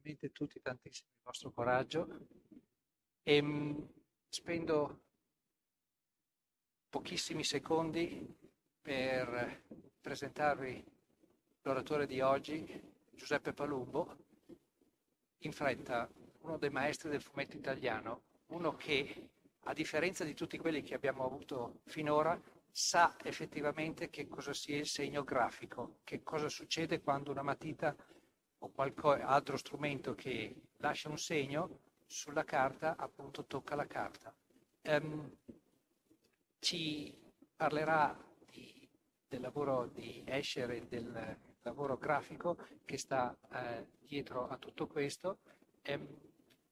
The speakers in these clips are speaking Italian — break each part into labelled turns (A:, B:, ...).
A: veramente tutti tantissimo il vostro coraggio. E mh, spendo pochissimi secondi per presentarvi l'oratore di oggi, Giuseppe Palumbo, in fretta uno dei maestri del fumetto italiano, uno che, a differenza di tutti quelli che abbiamo avuto finora, sa effettivamente che cosa sia il segno grafico, che cosa succede quando una matita o qualche altro strumento che lascia un segno sulla carta appunto tocca la carta. Um, ci parlerà di, del lavoro di Escher e del lavoro grafico che sta eh, dietro a tutto questo. Um,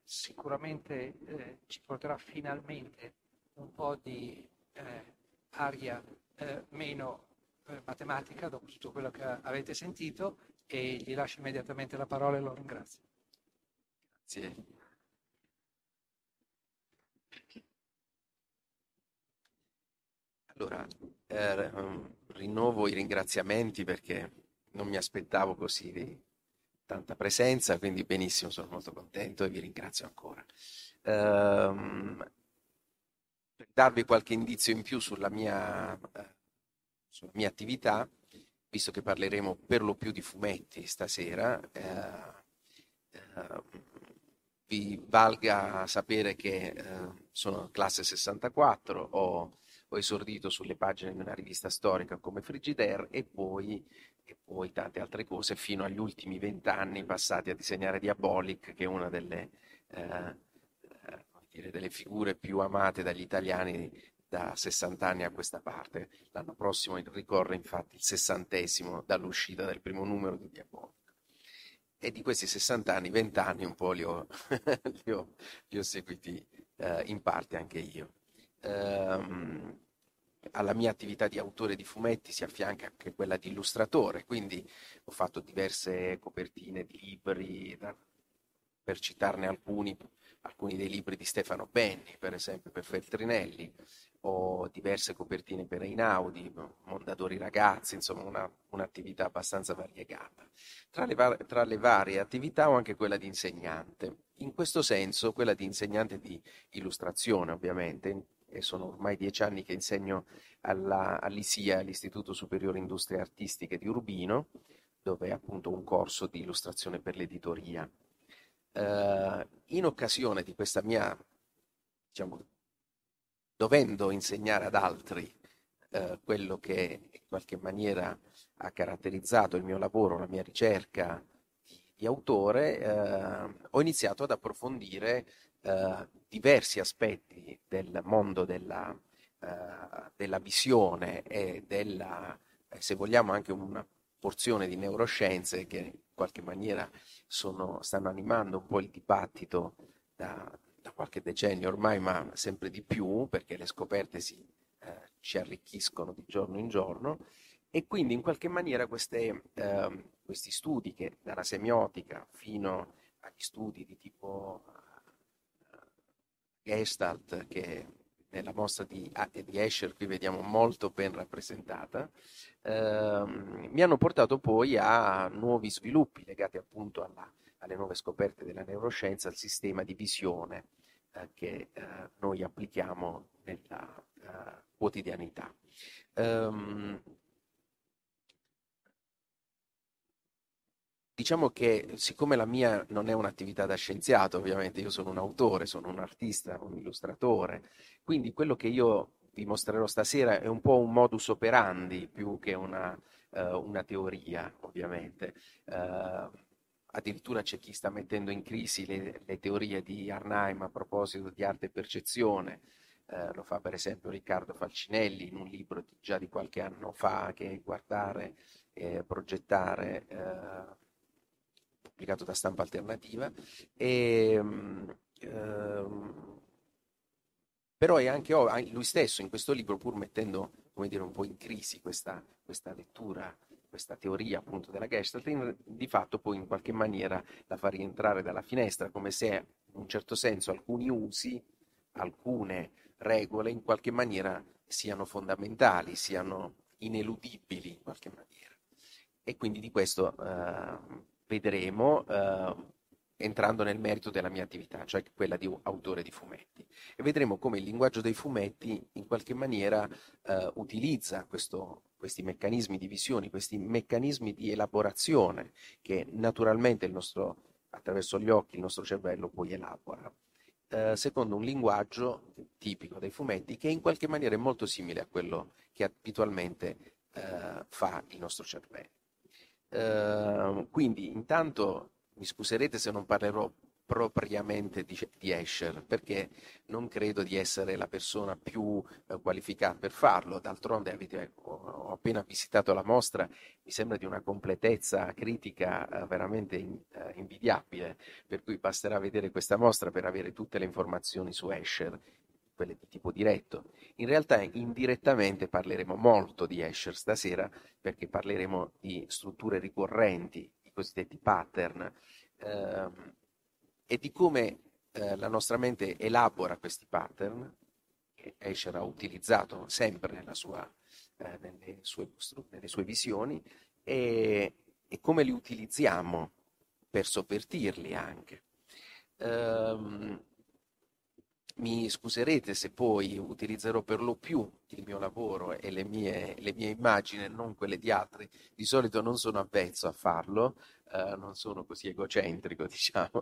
A: sicuramente eh, ci porterà finalmente un po' di eh, aria eh, meno eh, matematica dopo tutto quello che avete sentito e gli lascio immediatamente la parola e lo ringrazio.
B: Grazie. Allora, eh, rinnovo i ringraziamenti perché non mi aspettavo così tanta presenza, quindi benissimo, sono molto contento e vi ringrazio ancora. Um, per darvi qualche indizio in più sulla mia, eh, sulla mia attività, visto che parleremo per lo più di fumetti stasera, eh, eh, vi valga sapere che eh, sono classe 64, ho, ho, esordito sulle pagine di una rivista storica come Frigidaire e poi, e poi tante altre cose fino agli ultimi vent'anni passati a disegnare Diabolic, che è una delle eh, dire, delle figure più amate dagli italiani da 60 anni a questa parte. L'anno prossimo ricorre infatti il sessantesimo dall'uscita del primo numero di Diabolico. E di questi 60 anni, 20 anni un po' li ho, li ho, li ho seguiti eh, in parte anche io. Um, alla mia attività di autore di fumetti si affianca anche quella di illustratore, quindi ho fatto diverse copertine di libri, per citarne alcuni, alcuni dei libri di Stefano Benni, per esempio per Feltrinelli, o diverse copertine per Einaudi, Mondadori Ragazzi, insomma una, un'attività abbastanza variegata. Tra le, var- tra le, varie attività ho anche quella di insegnante. In questo senso quella di insegnante di illustrazione ovviamente, e sono ormai dieci anni che insegno alla, all'ISIA, all'Istituto Superiore Industrie Artistiche di Urbino, dove appunto un corso di illustrazione per l'editoria eh, in occasione di questa mia, diciamo, dovendo insegnare ad altri eh, quello che in qualche maniera ha caratterizzato il mio lavoro, la mia ricerca di, di autore, eh, ho iniziato ad approfondire eh, diversi aspetti del mondo della, eh, della visione e della, se vogliamo, anche una porzione di neuroscienze che qualche maniera sono, stanno animando un po' il dibattito da, da, qualche decennio ormai, ma sempre di più, perché le scoperte si, eh, ci arricchiscono di giorno in giorno, e quindi in qualche maniera queste, eh, questi studi, che dalla semiotica fino agli studi di tipo uh, Gestalt, che nella mostra di, di Escher qui vediamo molto ben rappresentata, ehm, mi hanno portato poi a nuovi sviluppi legati appunto alla, alle nuove scoperte della neuroscienza, al sistema di visione eh, che eh, noi applichiamo nella eh, quotidianità. Um, Diciamo che siccome la mia non è un'attività da scienziato, ovviamente io sono un autore, sono un artista, un illustratore, quindi quello che io vi mostrerò stasera è un po' un modus operandi più che una, uh, una teoria, ovviamente. Uh, addirittura c'è chi sta mettendo in crisi le, le, teorie di Arnheim a proposito di arte e percezione. Uh, lo fa per esempio Riccardo Falcinelli in un libro di, già di qualche anno fa che è Guardare e progettare pubblicato da stampa alternativa. E, ehm, però è anche lui stesso in questo libro, pur mettendo come dire, un po' in crisi questa, questa lettura, questa teoria appunto della Gestalt, di fatto poi in qualche maniera la fa rientrare dalla finestra, come se in un certo senso alcuni usi, alcune regole in qualche maniera siano fondamentali, siano ineludibili in qualche maniera. E quindi di questo eh, vedremo. Eh, entrando nel merito della mia attività, cioè quella di autore di fumetti. E vedremo come il linguaggio dei fumetti in qualche maniera eh, utilizza questo, questi meccanismi di visione, questi meccanismi di elaborazione che naturalmente nostro, attraverso gli occhi il nostro cervello poi elabora. Eh, secondo un linguaggio tipico dei fumetti che in qualche maniera è molto simile a quello che abitualmente eh, fa il nostro cervello. Eh, quindi intanto mi scuserete se non parlerò propriamente di, di, Escher, perché non credo di essere la persona più eh, qualificata per farlo. D'altronde avete, ecco, ho appena visitato la mostra, mi sembra di una completezza critica eh, veramente in, eh, invidiabile, per cui basterà vedere questa mostra per avere tutte le informazioni su Escher, quelle di tipo diretto. In realtà indirettamente parleremo molto di Escher stasera, perché parleremo di strutture ricorrenti, i cosiddetti pattern. Ehm, e di come eh, la nostra mente elabora questi pattern, che Escher ha utilizzato sempre sua, eh, nelle, sue, nelle, sue, visioni, e, e, come li utilizziamo per sovvertirli anche. Um, mi scuserete se poi utilizzerò per lo più il mio lavoro e le mie, le mie immagini, non quelle di altri. Di solito non sono avvezzo a farlo, eh, non sono così egocentrico, diciamo.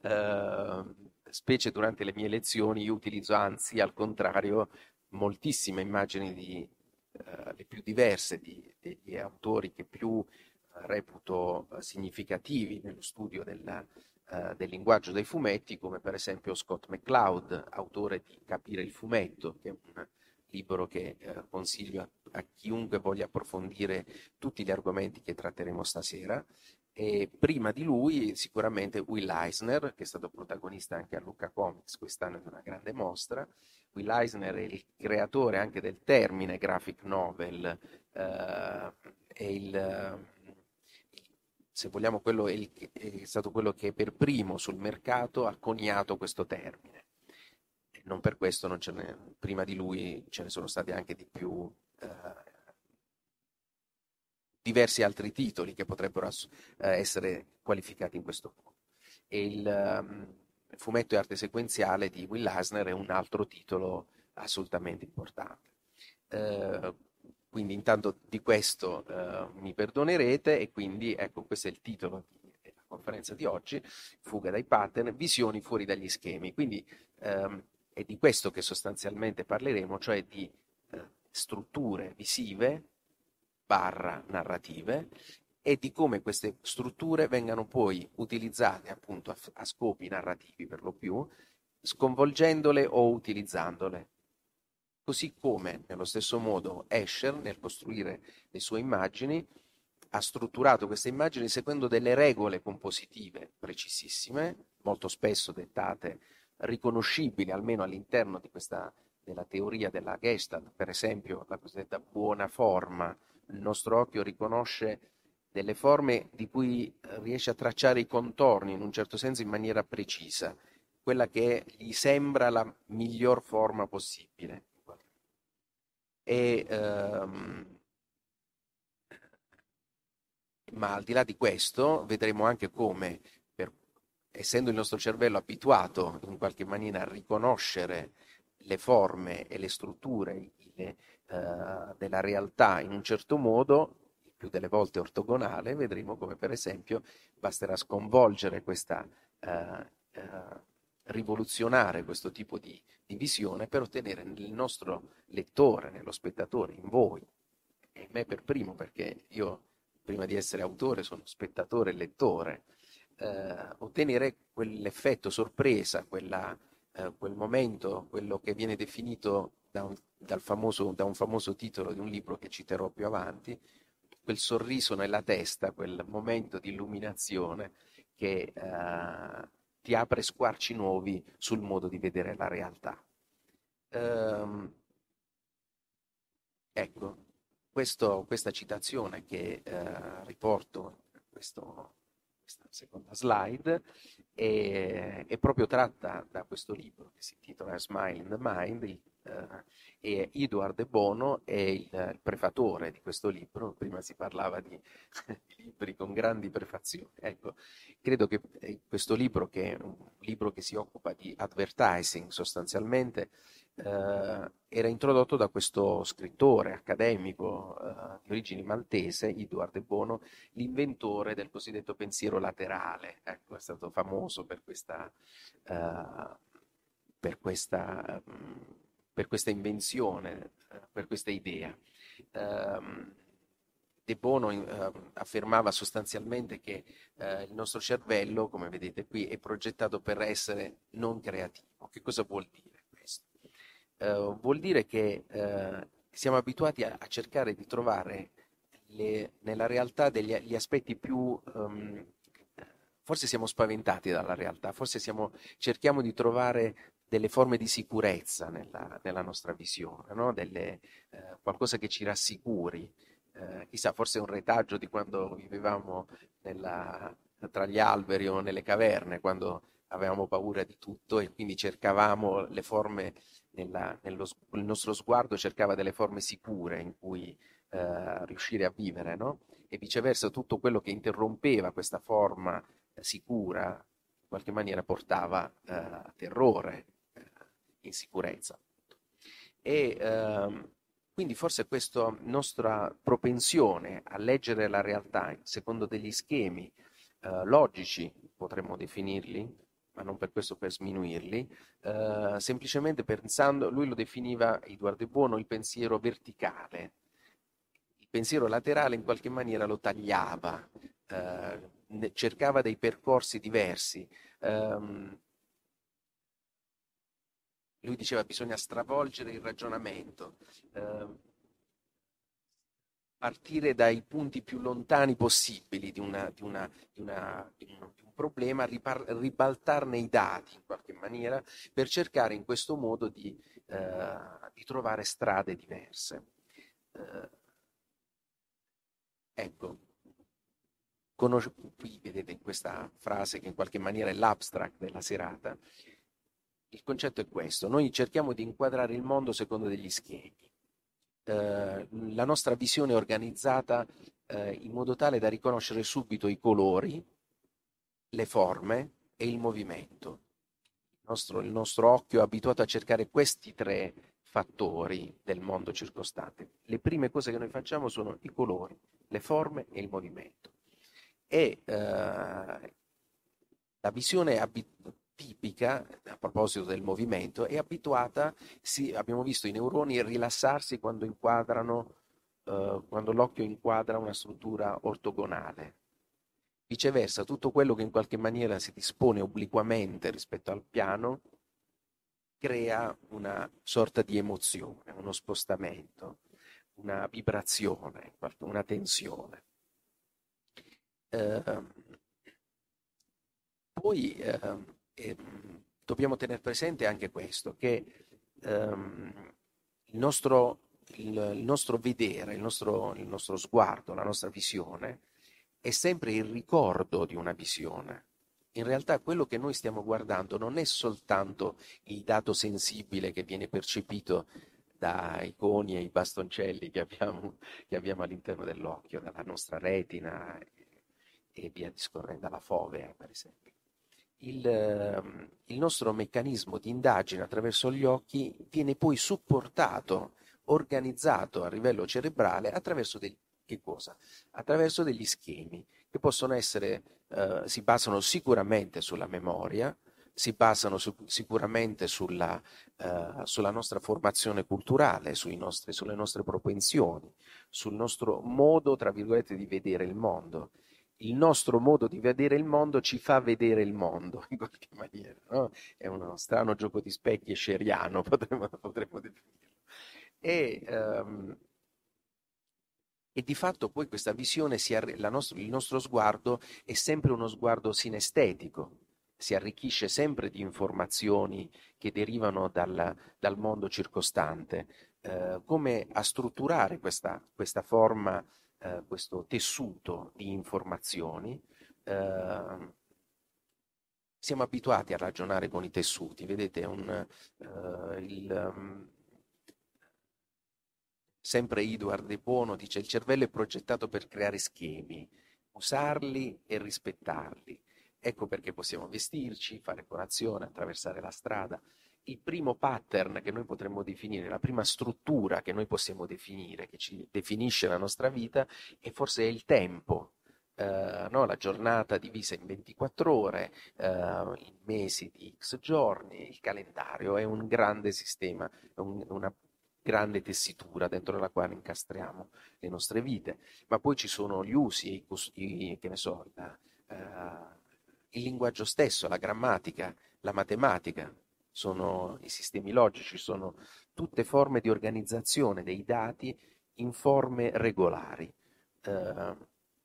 B: Eh, specie durante le mie lezioni io utilizzo anzi al contrario moltissime immagini di, eh, le più diverse di, degli autori che più reputo eh, significativi nello studio della, eh, del linguaggio dei fumetti, come per esempio Scott McCloud, autore di Capire il fumetto, che è un libro che eh, consiglio a, a, chiunque voglia approfondire tutti gli argomenti che tratteremo stasera. E prima di lui sicuramente Will Eisner, che è stato protagonista anche a Lucca Comics quest'anno di una grande mostra. Will Eisner è il creatore anche del termine graphic novel, eh, è il se vogliamo, quello è, il, è, stato quello che per primo sul mercato ha coniato questo termine. E non per questo non prima di lui ce ne sono stati anche di più eh, diversi altri titoli che potrebbero ass- eh, essere qualificati in questo modo. E il um, fumetto e arte sequenziale di Will Eisner è un altro titolo assolutamente importante. Uh, quindi intanto di questo uh, mi perdonerete e quindi ecco questo è il titolo della conferenza di oggi, fuga dai pattern, visioni fuori dagli schemi. Quindi um, è di questo che sostanzialmente parleremo, cioè di uh, strutture visive barra narrative e di come queste strutture vengano poi utilizzate appunto a, a scopi narrativi per lo più, sconvolgendole o utilizzandole Così come, nello stesso modo, Escher, nel costruire le sue immagini, ha strutturato queste immagini seguendo delle regole compositive precisissime, molto spesso dettate, riconoscibili almeno all'interno questa, della teoria della Gestalt, per esempio la cosiddetta buona forma. Il nostro occhio riconosce delle forme di cui riesce a tracciare i contorni in un certo senso in maniera precisa, quella che gli sembra la miglior forma possibile. E, ehm, ma al di là di questo vedremo anche come, per, essendo il nostro cervello abituato in qualche maniera a riconoscere le forme e le strutture le, eh, della realtà in un certo modo, più delle volte ortogonale, vedremo come per esempio basterà sconvolgere questa eh, eh, rivoluzionare questo tipo di, di visione per ottenere nel nostro lettore, nello spettatore, in voi, e in me per primo, perché io prima di essere autore sono spettatore e lettore, eh, ottenere quell'effetto sorpresa, quella, eh, quel momento, quello che viene definito da un, famoso, da un, famoso, titolo di un libro che citerò più avanti, quel sorriso nella testa, quel momento di illuminazione che eh, ti apre squarci nuovi sul modo di vedere la realtà. Ehm, ecco, questo, questa citazione che eh, riporto in questa seconda slide è, è, proprio tratta da questo libro che si intitola Smile in the Mind e Edward De Bono è il, prefatore di questo libro, prima si parlava di, di libri con grandi prefazioni. Ecco, credo che eh, questo libro, che è un libro che si occupa di advertising sostanzialmente, eh, era introdotto da questo scrittore accademico eh, di origini maltese, Edward De Bono, l'inventore del cosiddetto pensiero laterale. Ecco, è stato famoso per questa, eh, per questa, per questa invenzione, eh, per questa idea. Ehm, De Bono eh, affermava sostanzialmente che eh, il nostro cervello, come vedete qui, è progettato per essere non creativo. Che cosa vuol dire? eh, vuol dire che siamo abituati a, cercare di trovare le, nella realtà degli aspetti più... Um, forse siamo spaventati dalla realtà, forse siamo, cerchiamo di trovare delle forme di sicurezza nella, nella nostra visione, no? delle, eh, qualcosa che ci rassicuri. Eh, chissà, forse un retaggio di quando vivevamo nella, tra gli alberi o nelle caverne, quando avevamo paura di tutto e quindi cercavamo le forme nella, nello, il nostro sguardo cercava delle forme sicure in cui eh, riuscire a vivere, no? E viceversa tutto quello che interrompeva questa forma eh, sicura in qualche maniera portava eh, a terrore, eh, insicurezza. E ehm, quindi forse questa nostra propensione a leggere la realtà secondo degli schemi eh, logici, potremmo definirli, ma non per questo per sminuirli, eh, semplicemente pensando, lui lo definiva, Edoardo Buono, il pensiero verticale. Il pensiero laterale in qualche maniera lo tagliava, eh, cercava dei percorsi diversi. Um, lui diceva bisogna stravolgere il ragionamento. Uh, partire dai punti più lontani possibili di, una, di, una, di, una, di un, un, problema, ripar- ribaltarne i dati in qualche maniera per cercare in questo modo di, eh, trovare strade diverse. Eh, ecco, conos- qui vedete in questa frase che in qualche maniera è l'abstract della serata, il concetto è questo, noi cerchiamo di inquadrare il mondo secondo degli schemi eh, la nostra visione è organizzata eh, in modo tale da riconoscere subito i colori, le forme e il movimento. Il nostro, il nostro occhio è abituato a cercare questi tre fattori del mondo circostante. Le prime cose che noi facciamo sono i colori, le forme e il movimento. E eh, la visione abit- tipica, a proposito del movimento, è abituata, sì, abbiamo visto i neuroni rilassarsi quando inquadrano, eh, quando l'occhio inquadra una struttura ortogonale. Viceversa, tutto quello che in qualche maniera si dispone obliquamente rispetto al piano crea una sorta di emozione, uno spostamento, una vibrazione, una tensione. Eh, poi eh, eh, dobbiamo tenere presente anche questo, che ehm, il, nostro, il, il, nostro, vedere, il nostro, il nostro sguardo, la nostra visione è sempre il ricordo di una visione. In realtà quello che noi stiamo guardando non è soltanto il dato sensibile che viene percepito dai coni e i bastoncelli che abbiamo, che abbiamo all'interno dell'occhio, dalla nostra retina e via discorrendo, dalla fovea per esempio il, ehm, il nostro meccanismo di indagine attraverso gli occhi viene poi supportato, organizzato a livello cerebrale attraverso, del, attraverso degli schemi che possono essere, eh, si basano sicuramente sulla memoria, si basano su, sicuramente sulla, uh, sulla, nostra formazione culturale, nostri, sulle nostre propensioni, sul nostro modo, tra virgolette, di vedere il mondo il nostro modo di vedere il mondo ci fa vedere il mondo in qualche maniera. No? È uno strano gioco di specchi sceriano, potremmo, potremmo definirlo. E, um, e, di fatto poi questa visione, nostro, il nostro sguardo è sempre uno sguardo sinestetico, si arricchisce sempre di informazioni che derivano dal, dal mondo circostante. Uh, come a strutturare questa, questa forma eh, questo tessuto di informazioni, eh, siamo abituati a ragionare con i tessuti, vedete, un, uh, il, um, sempre Edward De Bono dice il cervello è progettato per creare schemi, usarli e rispettarli. Ecco perché possiamo vestirci, fare colazione, attraversare la strada. Il primo pattern che noi potremmo definire, la prima struttura che noi possiamo definire, che ci definisce la nostra vita, è forse il tempo, Uh, no? la giornata divisa in 24 ore, uh, in mesi di X giorni, il calendario è un grande sistema, un, una grande tessitura dentro la quale incastriamo le nostre vite, ma poi ci sono gli usi, i, che ne so, la, uh, il linguaggio stesso, la grammatica, la matematica, sono i sistemi logici, sono tutte forme di organizzazione dei dati in forme regolari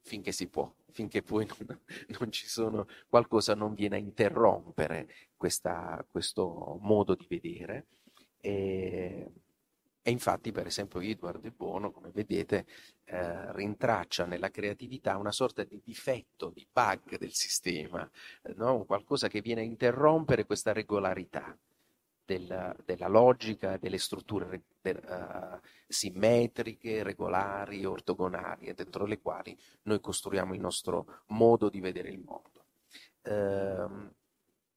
B: finché si può, finché poi non, non ci sono, qualcosa non viene a interrompere questa, questo modo di vedere. E, e, infatti, per esempio, Edward De Bono, come vedete, eh, rintraccia nella creatività una sorta di difetto, di bug del sistema, no? qualcosa che viene a interrompere questa regolarità della, della logica, delle strutture de, uh, simmetriche, regolari, ortogonali, dentro le quali noi costruiamo il nostro modo di vedere il mondo. Uh,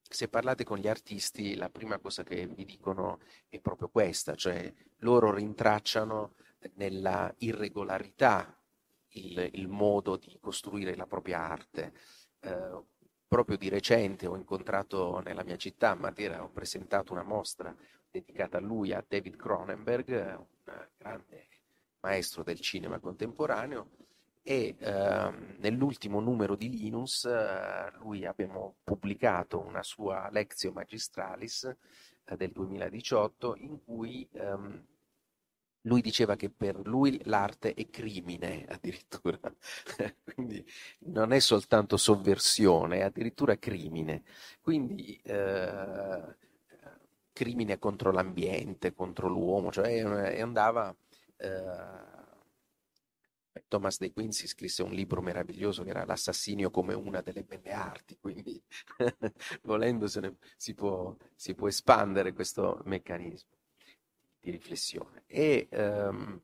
B: se parlate con gli artisti, la prima cosa che vi dicono è proprio questa, cioè loro rintracciano nella irregolarità il, il modo di costruire la propria arte. Uh, Proprio di recente ho incontrato nella mia città, a Matera, ho presentato una mostra dedicata a lui, a David Cronenberg, un grande maestro del cinema contemporaneo, e eh, nell'ultimo numero di Linus eh, lui abbiamo pubblicato una sua Lectio Magistralis eh, del 2018 in cui ehm, lui diceva che per lui l'arte è crimine addirittura, quindi non è soltanto sovversione, è addirittura crimine. Quindi eh, crimine contro l'ambiente, contro l'uomo, cioè andava... Thomas De Quincy scrisse un libro meraviglioso che era L'assassinio come una delle belle arti, quindi volendo si può, si può espandere questo meccanismo di riflessione. E um,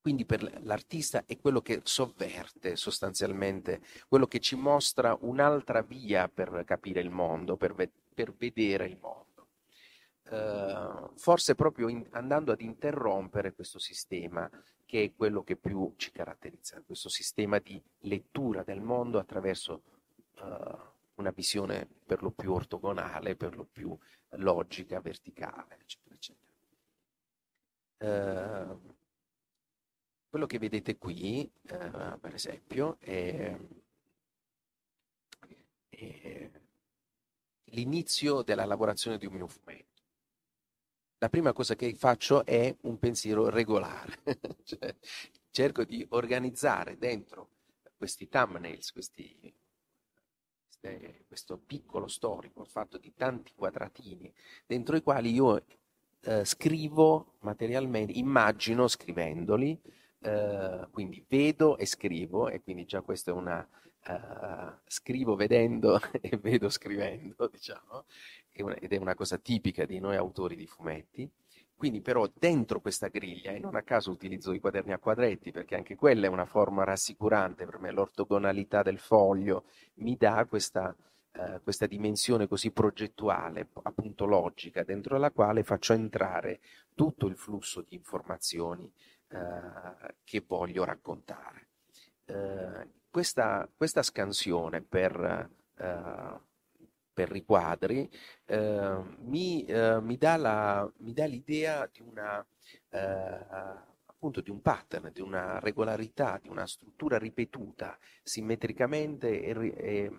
B: quindi per l'artista è quello che sovverte sostanzialmente, quello che ci mostra un'altra via per capire il mondo, per, ve- per vedere il mondo. Uh, forse proprio in, andando ad interrompere questo sistema che è quello che più ci caratterizza, questo sistema di lettura del mondo attraverso uh, una visione per lo più ortogonale, per lo più logica, verticale, eccetera, eccetera. Ehm, quello che vedete qui, uh, per esempio, è, è l'inizio della lavorazione di un mio fumetto. La prima cosa che faccio è un pensiero regolare, cioè, cerco di organizzare dentro questi thumbnails, questi, questo piccolo storico fatto di tanti quadratini, dentro i quali io eh, scrivo materialmente, immagino scrivendoli, eh, quindi vedo e scrivo, e quindi già questa è una... Uh, scrivo vedendo e vedo scrivendo, diciamo, ed è una cosa tipica di noi autori di fumetti. Quindi però dentro questa griglia, e non a caso utilizzo i quaderni a quadretti, perché anche quella è una forma rassicurante per me, l'ortogonalità del foglio mi dà questa eh, questa dimensione così progettuale, appunto logica, dentro la quale faccio entrare tutto il flusso di informazioni eh, che voglio raccontare. Eh, questa, questa, scansione per, eh, per riquadri eh, mi, mi, dà la, mi, dà l'idea di una appunto di un pattern, di una regolarità, di una struttura ripetuta simmetricamente e, e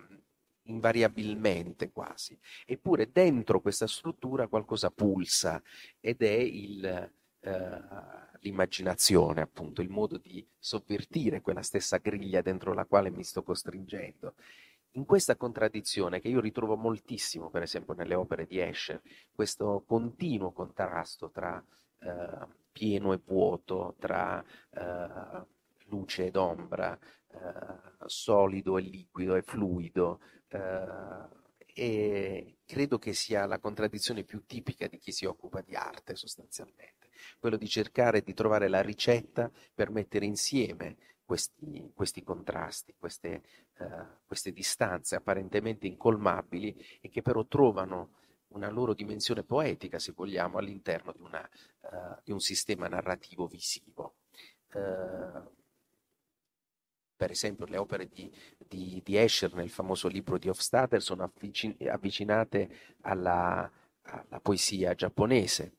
B: invariabilmente quasi. Eppure dentro questa struttura qualcosa pulsa ed è il, eh, l'immaginazione, appunto, il modo di sovvertire quella stessa griglia dentro la quale mi sto costringendo. In questa contraddizione, che io ritrovo moltissimo, per esempio, nelle opere di Escher, questo continuo contrasto tra eh, pieno e vuoto, tra eh, luce ed ombra, eh, solido e liquido e fluido, eh, e credo che sia la contraddizione più tipica di chi si occupa di arte sostanzialmente, quello di cercare di trovare la ricetta per mettere insieme questi, questi contrasti, queste, uh, queste distanze apparentemente incolmabili e che però trovano una loro dimensione poetica, se vogliamo, all'interno di, una, uh, di un sistema narrativo visivo. Uh, per esempio le opere di, di, di, Escher nel famoso libro di Hofstadter sono avvicin- avvicinate alla, alla, poesia giapponese,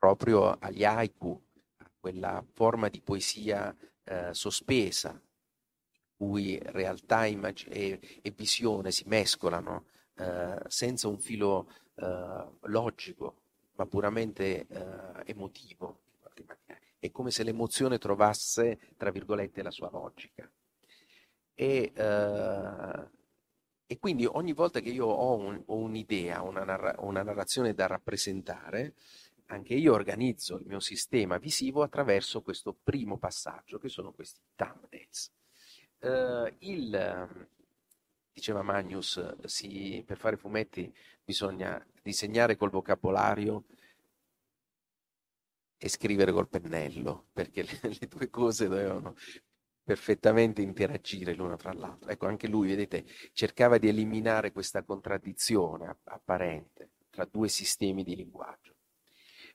B: proprio agli haiku, a quella forma di poesia eh, sospesa, in cui realtà immag- e, e, visione si mescolano eh, senza un filo eh, logico, ma puramente eh, emotivo è come se l'emozione trovasse, tra virgolette, la sua logica. E, uh, e quindi ogni volta che io ho, un, ho un'idea, una, narra- una narrazione da rappresentare, anche io organizzo il mio sistema visivo attraverso questo primo passaggio, che sono questi thumbnails. Uh, il, diceva Magnus, si, per fare fumetti bisogna disegnare col vocabolario e scrivere col pennello, perché le, le due cose dovevano perfettamente interagire l'una tra l'altra. Ecco, anche lui, vedete, cercava di eliminare questa contraddizione apparente tra due sistemi di linguaggio.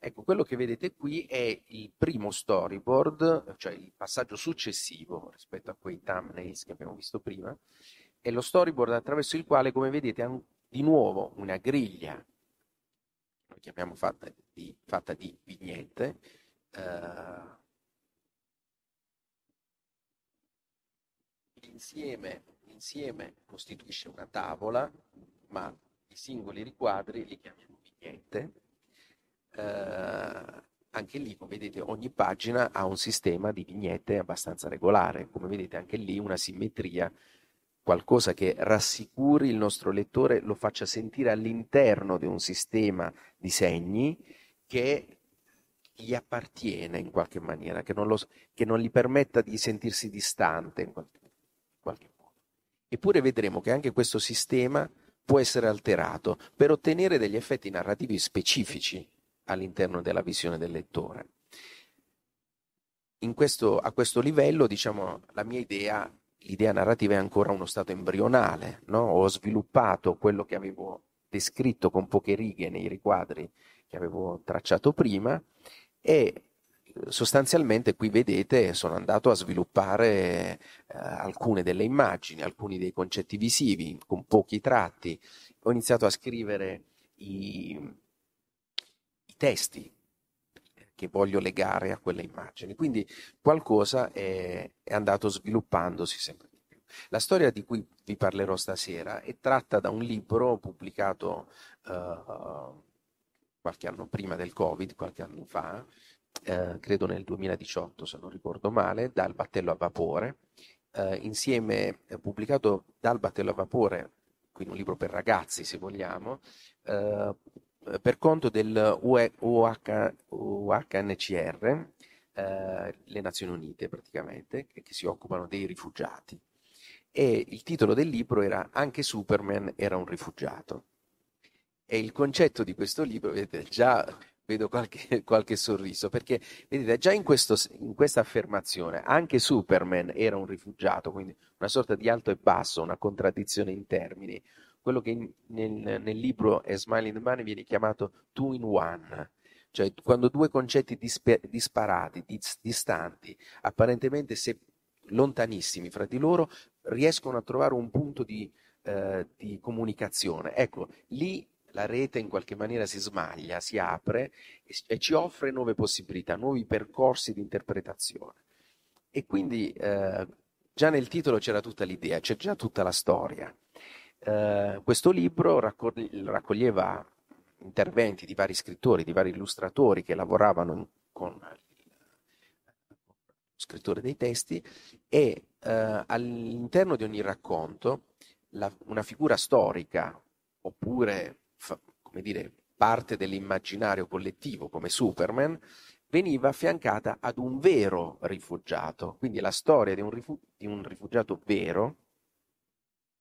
B: Ecco, quello che vedete qui è il primo storyboard, cioè il passaggio successivo rispetto a quei thumbnails che abbiamo visto prima, è lo storyboard attraverso il quale, come vedete, ha di nuovo una griglia noi chiamiamo fatta di, fatta di vignette, eh, insieme, insieme costituisce una tavola, ma i singoli riquadri li chiamiamo vignette. Eh, anche lì, come vedete, ogni pagina ha un sistema di vignette abbastanza regolare. Come vedete, anche lì una simmetria qualcosa che rassicuri il nostro lettore, lo faccia sentire all'interno di un sistema di segni che gli appartiene in qualche maniera, che non, lo, che non gli permetta di sentirsi distante in qualche, in qualche modo. Eppure vedremo che anche questo sistema può essere alterato per ottenere degli effetti narrativi specifici all'interno della visione del lettore. Questo, a questo livello, diciamo, la mia idea l'idea narrativa è ancora uno stato embrionale, no? ho sviluppato quello che avevo descritto con poche righe nei riquadri che avevo tracciato prima e sostanzialmente qui vedete sono andato a sviluppare eh, alcune delle immagini, alcuni dei concetti visivi con pochi tratti, ho iniziato a scrivere i, i testi che voglio legare a quelle immagini. Quindi qualcosa è, è andato sviluppandosi sempre di più. La storia di cui vi parlerò stasera è tratta da un libro pubblicato uh, qualche anno prima del Covid, qualche anno fa, uh, credo nel 2018 se non ricordo male, dal battello a vapore, uh, insieme pubblicato dal battello a vapore, quindi un libro per ragazzi se vogliamo, eh, per conto del UHNCR, eh, le Nazioni Unite praticamente, che, che si occupano dei rifugiati. E il titolo del libro era Anche Superman era un rifugiato. E il concetto di questo libro, vedete, già vedo qualche, qualche sorriso, perché vedete, già in, questo, in, questa affermazione, anche Superman era un rifugiato, quindi una sorta di alto e basso, una contraddizione in termini, quello che nel, nel, libro A Smile in the Money viene chiamato two in one, cioè quando due concetti dispe, disparati, dis, distanti, apparentemente se lontanissimi fra di loro, riescono a trovare un punto di, eh, di comunicazione. Ecco, lì la rete in qualche maniera si smaglia, si apre e, e ci offre nuove possibilità, nuovi percorsi di interpretazione. E quindi eh, già nel titolo c'era tutta l'idea, c'è già tutta la storia. Eh, questo libro raccoglieva interventi di vari scrittori, di vari illustratori che lavoravano con lo scrittore dei testi e eh, all'interno di ogni racconto la, una figura storica oppure fa, come dire, parte dell'immaginario collettivo come Superman veniva affiancata ad un vero rifugiato, quindi la storia di un, rifu- di un rifugiato vero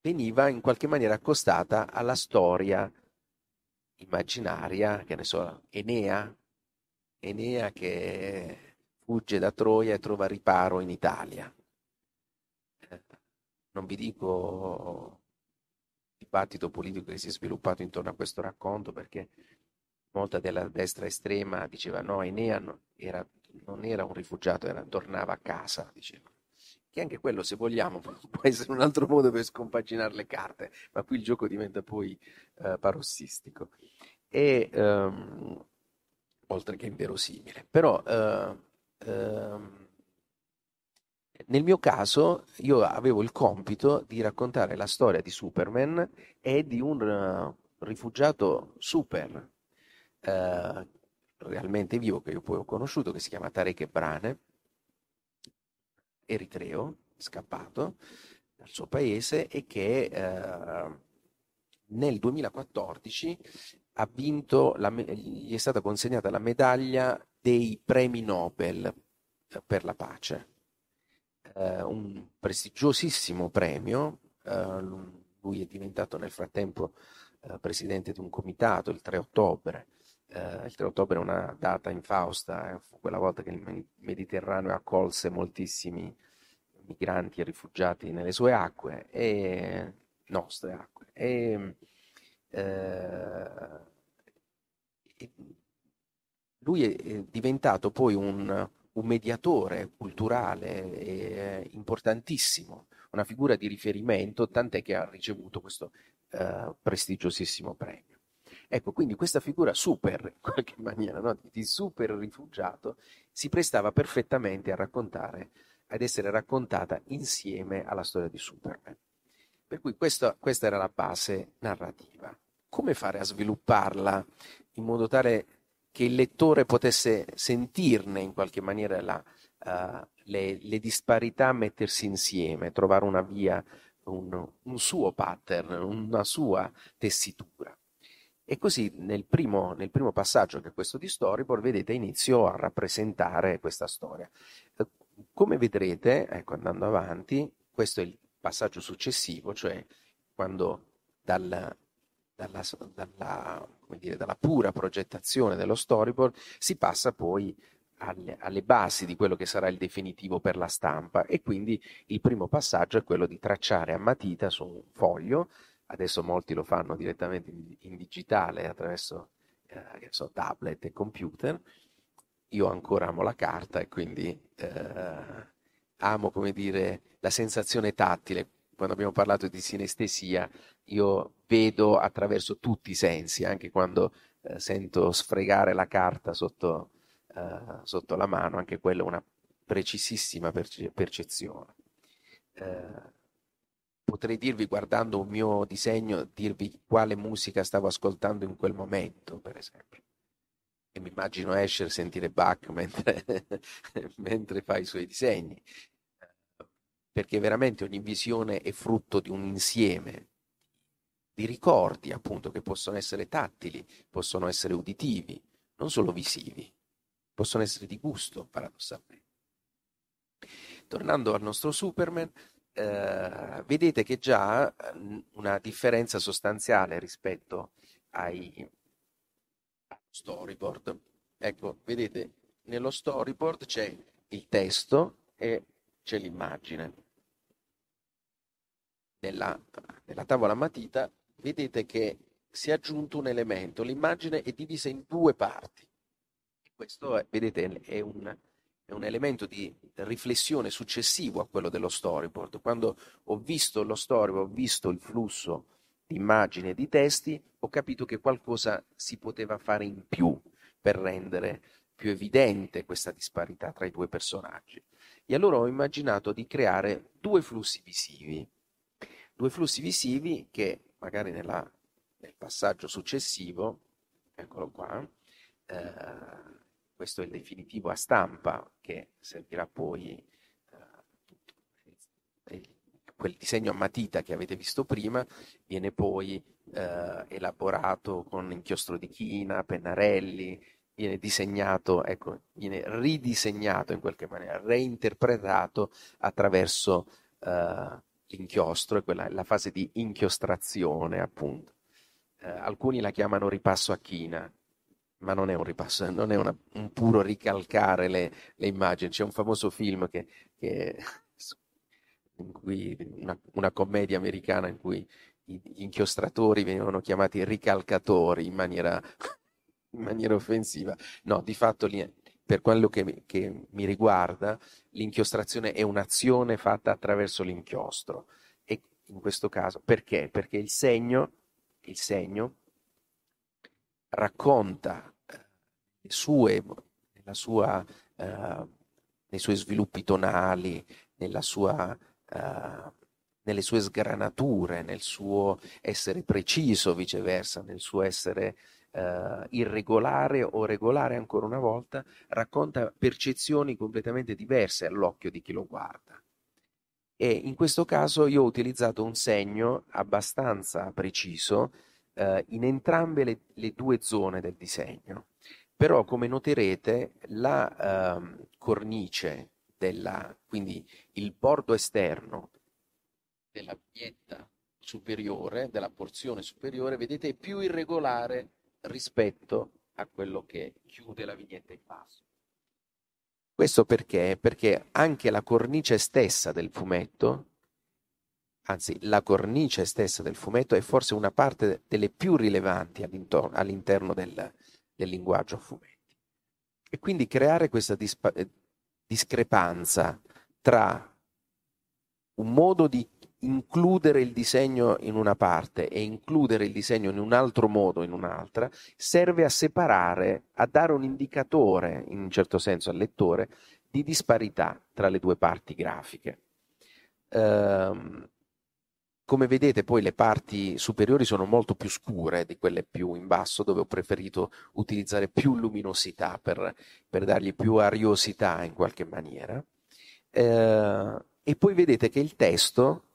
B: veniva in qualche maniera accostata alla storia immaginaria, che ne so, Enea, Enea che fugge da Troia e trova riparo in Italia. Eh, non vi dico il dibattito politico che si è sviluppato intorno a questo racconto perché molta della destra estrema diceva no, Enea era, non era un rifugiato, era, tornava a casa, diceva che anche quello, se vogliamo, può essere un altro modo per scompaginare le carte, ma qui il gioco diventa poi eh, parossistico. E, um, oltre che inverosimile. Però uh, uh, nel mio caso io avevo il compito di raccontare la storia di Superman e di un uh, rifugiato super realmente vivo che io poi ho conosciuto che si chiama Tarek Brane eritreo scappato dal suo paese e che nel 2014 ha vinto, la, gli è stata consegnata la medaglia dei premi Nobel eh, per la pace, eh, un prestigiosissimo premio, eh, lui è diventato nel frattempo eh, presidente di un comitato il 3 ottobre, eh, il 3 ottobre è una data infausta, eh, fu quella volta che il Mediterraneo accolse moltissimi migranti e rifugiati nelle sue acque, e nostre acque. E, eh, lui è diventato poi un, un mediatore culturale eh, importantissimo, una figura di riferimento, tant'è che ha ricevuto questo eh, prestigiosissimo premio. Ecco, quindi questa figura super, in qualche maniera, no? di super rifugiato, si prestava perfettamente a raccontare, ad essere raccontata insieme alla storia di Superman. Per cui questa, questa era la base narrativa come fare a svilupparla in modo tale che il lettore potesse sentirne in qualche maniera la, uh, le, le, disparità mettersi insieme, trovare una via, un, un, suo pattern, una sua tessitura. E così nel primo, nel primo passaggio che è questo di storyboard, vedete, inizio a rappresentare questa storia. Come vedrete, ecco, andando avanti, questo è il passaggio successivo, cioè quando dal, dalla, dalla, dire, dalla pura progettazione dello storyboard si passa poi alle, alle, basi di quello che sarà il definitivo per la stampa e quindi il primo passaggio è quello di tracciare a matita su un foglio, adesso molti lo fanno direttamente in, digitale attraverso eh, so, tablet e computer, io ancora amo la carta e quindi eh, amo come dire la sensazione tattile, quando abbiamo parlato di sinestesia, io vedo attraverso tutti i sensi, anche quando eh, sento sfregare la carta sotto, eh, sotto, la mano, anche quella è una precisissima perce- percezione. Potrei dirvi, guardando un mio disegno, dirvi quale musica stavo ascoltando in quel momento, per esempio. E mi immagino Escher sentire Bach mentre, mentre fa i suoi disegni perché veramente ogni visione è frutto di un insieme di ricordi, appunto, che possono essere tattili, possono essere uditivi, non solo visivi, possono essere di gusto, paradossalmente. Tornando al nostro Superman, eh, vedete che già eh, una differenza sostanziale rispetto ai storyboard. Ecco, vedete, nello storyboard c'è il testo e c'è l'immagine nella, nella tavola matita, vedete che si è aggiunto un elemento. L'immagine è divisa in due parti. Questo, è, vedete, è un, è un elemento di riflessione successivo a quello dello storyboard. Quando ho visto lo storyboard, ho visto il flusso di immagini e di testi, ho capito che qualcosa si poteva fare in più per rendere più evidente questa disparità tra i due personaggi. E allora ho immaginato di creare due flussi visivi due flussi visivi che magari nella, nel passaggio successivo, eccolo qua, eh, questo è il definitivo a stampa che servirà poi eh, quel disegno a matita che avete visto prima viene poi eh, elaborato con inchiostro di china, pennarelli, viene disegnato, ecco, viene ridisegnato in qualche maniera, reinterpretato attraverso eh, l'inchiostro, quella, la fase di inchiostrazione, appunto. Eh, alcuni la chiamano ripasso a china, ma non è un ripasso, non è una, un puro ricalcare le, le, immagini. C'è un famoso film che, che cui, una, una, commedia americana in cui gli inchiostratori venivano chiamati ricalcatori in maniera, in maniera offensiva. No, di fatto per quello che, che mi riguarda, l'inchiostrazione è un'azione fatta attraverso l'inchiostro. E in questo caso, perché? Perché il segno, il segno racconta eh, sue, sua, uh, nei suoi sviluppi tonali, sua, uh, nelle sue sgranature, nel suo essere preciso, viceversa, nel suo essere uh, irregolare o regolare ancora una volta, racconta percezioni completamente diverse all'occhio di chi lo guarda. E in questo caso io ho utilizzato un segno abbastanza preciso uh, in entrambe le, le, due zone del disegno. Però, come noterete, la uh, cornice, della, quindi il bordo esterno della vignetta superiore, della porzione superiore, vedete è più irregolare rispetto a quello che chiude la vignetta in basso. Questo perché? Perché anche la cornice stessa del fumetto, anzi la cornice stessa del fumetto è forse una parte delle più rilevanti all'interno del, del linguaggio a fumetti. E quindi creare questa dispa- eh, discrepanza tra un modo di includere il disegno in una parte e includere il disegno in un altro modo in un'altra, serve a separare, a dare un indicatore, in un certo senso al lettore, di disparità tra le due parti grafiche. Ehm, come vedete poi le parti superiori sono molto più scure di quelle più in basso dove ho preferito utilizzare più luminosità per, per dargli più ariosità in qualche maniera. Eh, e poi vedete che il testo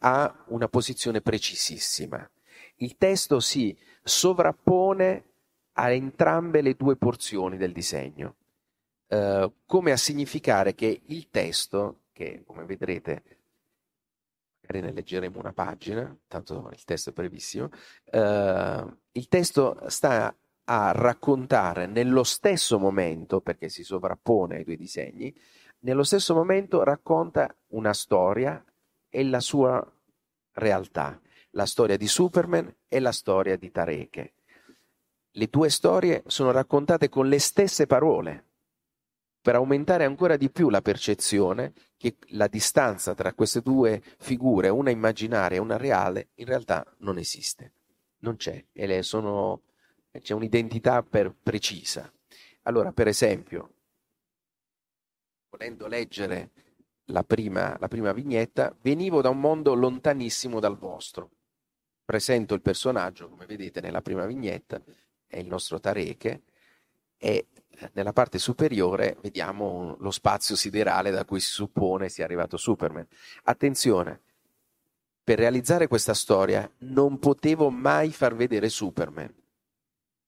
B: ha una posizione precisissima. Il testo si sovrappone a entrambe le due porzioni del disegno, eh, come a significare che il testo, che come vedrete, magari ne leggeremo una pagina, tanto il testo è brevissimo, eh, il testo sta a raccontare nello stesso momento, perché si sovrappone ai due disegni, nello stesso momento racconta una storia e la sua realtà, la storia di Superman e la storia di Tareke. Le due storie sono raccontate con le stesse parole, per aumentare ancora di più la percezione che la distanza tra queste due figure, una immaginaria e una reale, in realtà non esiste, non c'è, sono, c'è un'identità precisa. Allora, per esempio, volendo leggere la prima, la prima vignetta, venivo da un mondo lontanissimo dal vostro. Presento il personaggio, come vedete nella prima vignetta, è il nostro Tareke, e nella parte superiore vediamo lo spazio siderale da cui si suppone sia arrivato Superman. Attenzione, per realizzare questa storia non potevo mai far vedere Superman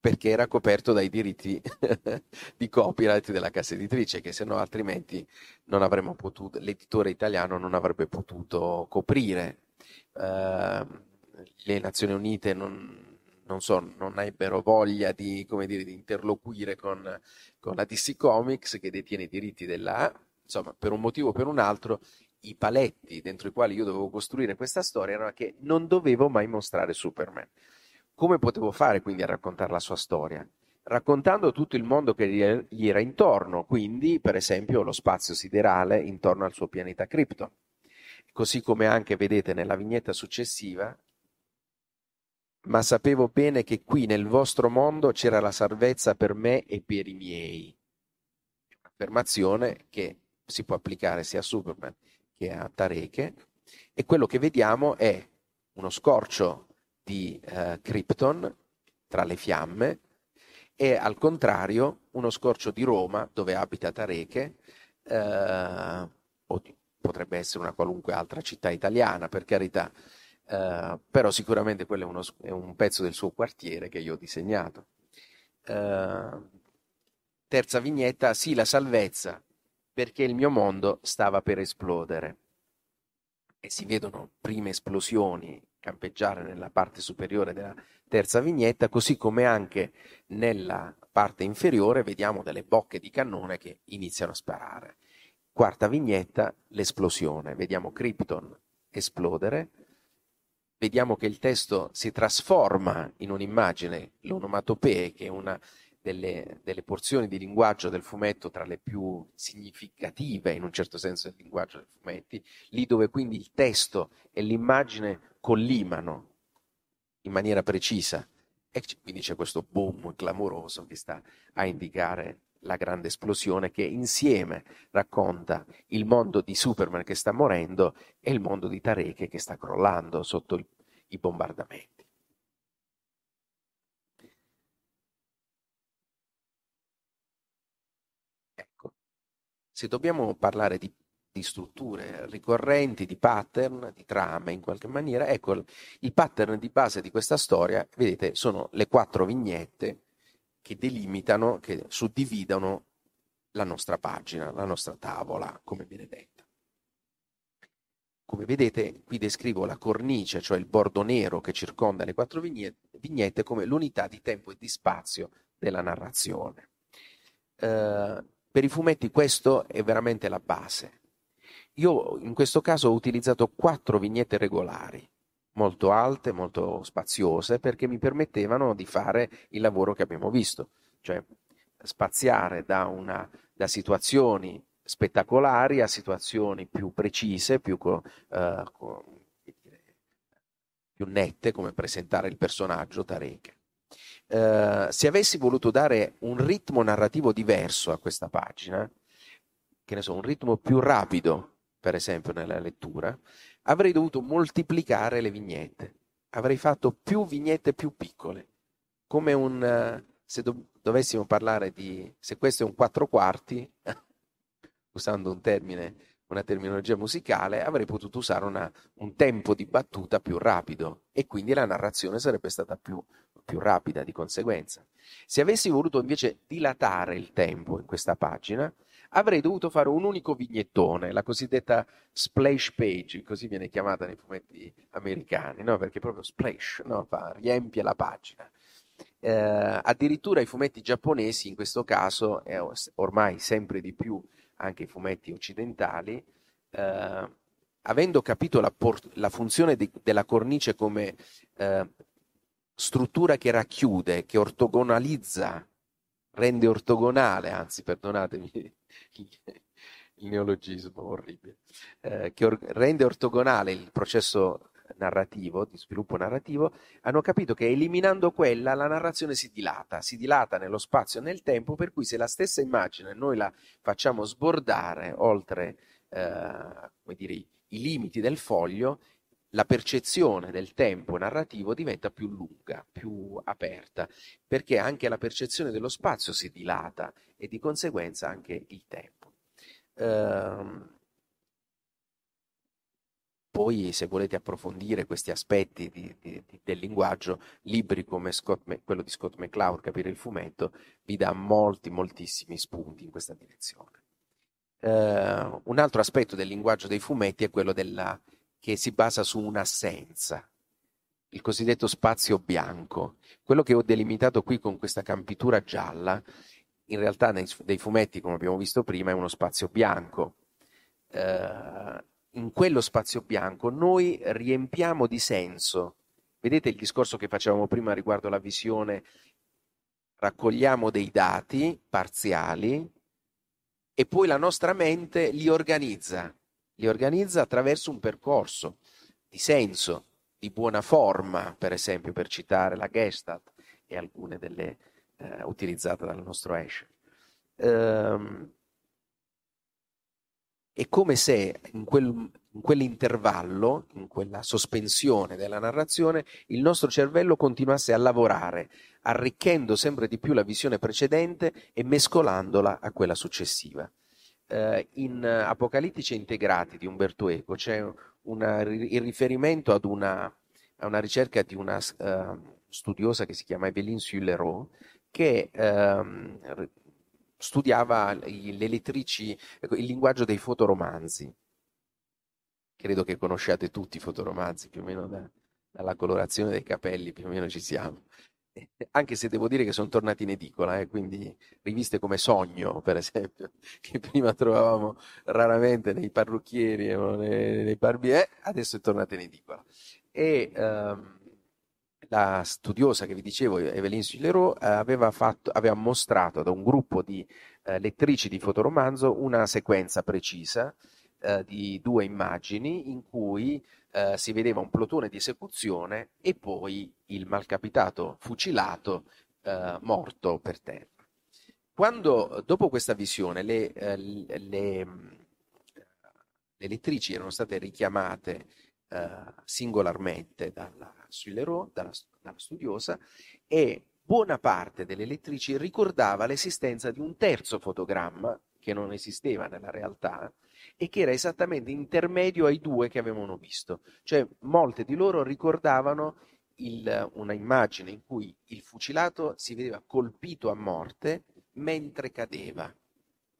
B: perché era coperto dai diritti di copyright della casa editrice, che se no altrimenti potuto, l'editore italiano non avrebbe potuto coprire. Uh, le Nazioni Unite non, non, so, non ebbero voglia di, dire, di interloquire con, con, la DC Comics che detiene i diritti della... Insomma, per un motivo o per un altro, i paletti dentro i quali io dovevo costruire questa storia erano che non dovevo mai mostrare Superman. Come potevo fare quindi a raccontare la sua storia? Raccontando tutto il mondo che gli era intorno, quindi per esempio lo spazio siderale intorno al suo pianeta Krypton. Così come anche vedete nella vignetta successiva, ma sapevo bene che qui nel vostro mondo c'era la salvezza per me e per i miei. Affermazione che si può applicare sia a Superman che a Tareke e quello che vediamo è uno scorcio di eh, Krypton tra le fiamme e al contrario uno scorcio di Roma dove abita Tareke eh, o potrebbe essere una qualunque altra città italiana per carità eh, però sicuramente quello è, uno, è, un pezzo del suo quartiere che io ho disegnato eh, terza vignetta sì la salvezza perché il mio mondo stava per esplodere e si vedono prime esplosioni campeggiare nella parte superiore della terza vignetta, così come anche nella parte inferiore vediamo delle bocche di cannone che iniziano a sparare. Quarta vignetta, l'esplosione. Vediamo Krypton esplodere, vediamo che il testo si trasforma in un'immagine, l'onomatopee, che è una delle, delle, porzioni di linguaggio del fumetto tra le più significative, in un certo senso, del linguaggio dei fumetti, lì dove quindi il testo e l'immagine collimano in maniera precisa. E quindi c'è questo boom clamoroso che sta a indicare la grande esplosione che insieme racconta il mondo di Superman che sta morendo e il mondo di Tareke che sta crollando sotto il, i bombardamenti. Ecco, se dobbiamo parlare di, di strutture ricorrenti, di pattern, di trame in qualche maniera, ecco, il pattern di base di questa storia, vedete, sono le quattro vignette che delimitano, che suddividono la nostra pagina, la nostra tavola, come viene detta. Come vedete, qui descrivo la cornice, cioè il bordo nero che circonda le quattro vignette, come l'unità di tempo e di spazio della narrazione. Eh, per i fumetti questo è veramente la base. Io in questo caso ho utilizzato quattro vignette regolari, molto alte, molto spaziose, perché mi permettevano di fare il lavoro che abbiamo visto, cioè spaziare da, una, da situazioni spettacolari a situazioni più precise, più, uh, più, nette, come presentare il personaggio Tarek. Uh, se avessi voluto dare un ritmo narrativo diverso a questa pagina, che ne so, un ritmo più rapido, per esempio, nella lettura, avrei dovuto moltiplicare le vignette. Avrei fatto più vignette più piccole. Come un... se do, dovessimo parlare di... se questo è un quattro quarti, usando un termine, una terminologia musicale, avrei potuto usare una, un tempo di battuta più rapido e quindi la narrazione sarebbe stata più, più rapida di conseguenza. Se avessi voluto invece dilatare il tempo in questa pagina, avrei dovuto fare un unico vignettone, la cosiddetta splash page, così viene chiamata nei fumetti americani, no? perché proprio splash no? Fa, riempie la pagina. Eh, addirittura i fumetti giapponesi, in questo caso, e ormai sempre di più anche i fumetti occidentali, eh, avendo capito la, por- la funzione di- della cornice come eh, struttura che racchiude, che ortogonalizza, rende ortogonale, anzi perdonatemi il neologismo orribile, eh, che or- rende ortogonale il processo narrativo, di sviluppo narrativo, hanno capito che eliminando quella la narrazione si dilata, si dilata nello spazio e nel tempo, per cui se la stessa immagine noi la facciamo sbordare oltre eh, dire, i limiti del foglio, la percezione del tempo narrativo diventa più lunga, più aperta, perché anche la percezione dello spazio si dilata e di conseguenza anche il tempo. Ehm, poi, se volete approfondire questi aspetti di, di, di, del linguaggio, libri come Scott, quello di Scott McCloud, Capire il fumetto, vi dà molti, moltissimi spunti in questa direzione. Uh, un altro aspetto del linguaggio dei fumetti è quello della, che si basa su un'assenza, il cosiddetto spazio bianco. Quello che ho delimitato qui con questa campitura gialla, in realtà nei, nei fumetti, come abbiamo visto prima, è uno spazio bianco. Uh, in quello spazio bianco noi riempiamo di senso. Vedete il discorso che facevamo prima riguardo la visione? Raccogliamo dei dati parziali e poi la nostra mente li organizza, li organizza attraverso un percorso di senso, di buona forma, per esempio, per citare la Gestalt e alcune delle eh, utilizzate dal nostro Escher. Um, è come se in, quel, in quell'intervallo, in quella sospensione della narrazione, il nostro cervello continuasse a lavorare, arricchendo sempre di più la visione precedente e mescolandola a quella successiva. Eh, in Apocalittici integrati di Umberto Eco c'è una, il riferimento ad una, a una ricerca di una uh, studiosa che si chiama Eveline Sullerot che uh, studiava le lettrici, ecco, il linguaggio dei fotoromanzi. credo che conosciate tutti i fotoromanzi, più o meno da, dalla colorazione dei capelli, più o meno ci siamo. Anche se devo dire che sono tornati in edicola, eh, quindi riviste come Sogno, per esempio, che prima trovavamo raramente nei parrucchieri o nei, nei barbieri, eh, adesso è tornata in edicola. E um, la studiosa che vi dicevo, Evelyn Sillereau, aveva, fatto, aveva mostrato ad un gruppo di eh, lettrici di fotoromanzo una sequenza precisa eh, di due immagini in cui eh, si vedeva un plotone di esecuzione e poi il malcapitato fucilato eh, morto per terra. Quando dopo questa visione le, eh, le, le, le lettrici erano state richiamate eh, singolarmente dalla Sillereau, dalla, dalla studiosa, e buona parte delle lettrici ricordava l'esistenza di un terzo fotogramma che non esisteva nella realtà e che era esattamente intermedio ai due che avevano visto. Cioè molte di loro ricordavano il, una immagine in cui il fucilato si vedeva colpito a morte mentre cadeva.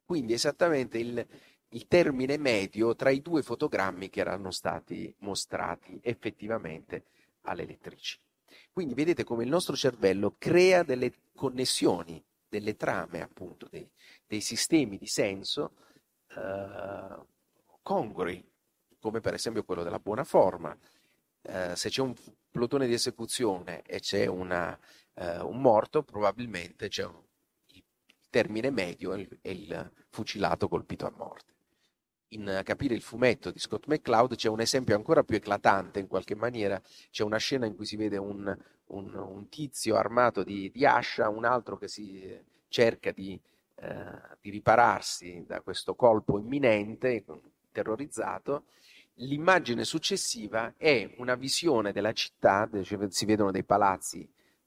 B: Quindi esattamente il, il termine medio tra i due fotogrammi che erano stati mostrati effettivamente alle lettrici. Quindi vedete come il nostro cervello crea delle connessioni, delle trame appunto, dei, dei sistemi di senso eh, congrui, come per esempio quello della buona forma. Eh, se c'è un plotone di esecuzione e c'è una, eh, un morto, probabilmente c'è un, il termine medio è il, è il fucilato colpito a morte in capire il fumetto di Scott McCloud c'è un esempio ancora più eclatante in qualche maniera, c'è una scena in cui si vede un, un, un tizio armato di, di, ascia, un altro che si cerca di eh, di ripararsi da questo colpo imminente, terrorizzato, l'immagine successiva è una visione della città, si vedono dei palazzi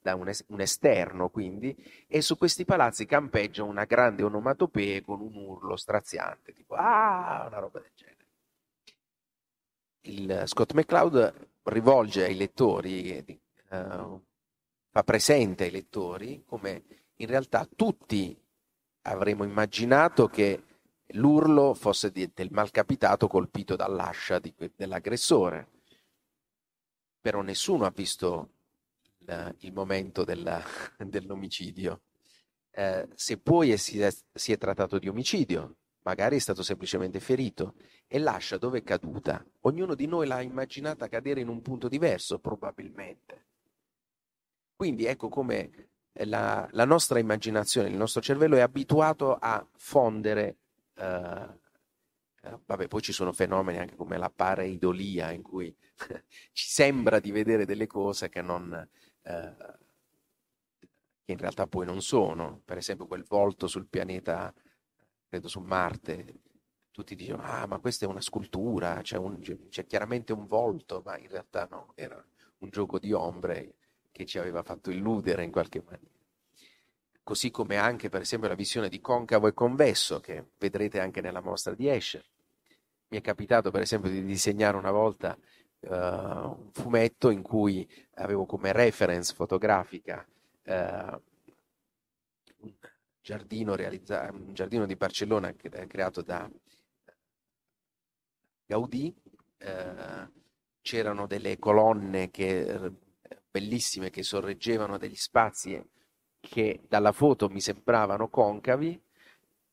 B: da un, es- un, esterno quindi, e su questi palazzi campeggia una grande onomatopea con un urlo straziante, tipo ah, una roba del genere. Il Scott McCloud rivolge ai lettori, uh, fa presente ai lettori come in realtà tutti avremmo immaginato che l'urlo fosse di, del malcapitato colpito dall'ascia di, dell'aggressore. Però nessuno ha visto il, momento della, dell'omicidio. Eh, se poi si è, si è trattato di omicidio, magari è stato semplicemente ferito, e l'ascia dove è caduta? Ognuno di noi l'ha immaginata cadere in un punto diverso, probabilmente. Quindi ecco come la, la, nostra immaginazione, il nostro cervello è abituato a fondere, eh, eh, vabbè poi ci sono fenomeni anche come la pareidolia in cui ci sembra di vedere delle cose che, non, eh, che in realtà poi non sono, per esempio quel volto sul pianeta, credo su Marte, tutti dicono ah ma questa è una scultura, c'è, un, c'è chiaramente un volto, ma in realtà no, era un gioco di ombre che ci aveva fatto illudere in qualche maniera. Così come anche, per esempio, la visione di concavo e convesso, che vedrete anche nella mostra di Escher. Mi è capitato, per esempio, di disegnare una volta uh, un fumetto in cui avevo come reference fotografica uh, un, giardino realizza- un giardino di Barcellona creato da Gaudì. Uh, c'erano delle colonne che bellissime che sorreggevano degli spazi che dalla foto mi sembravano concavi,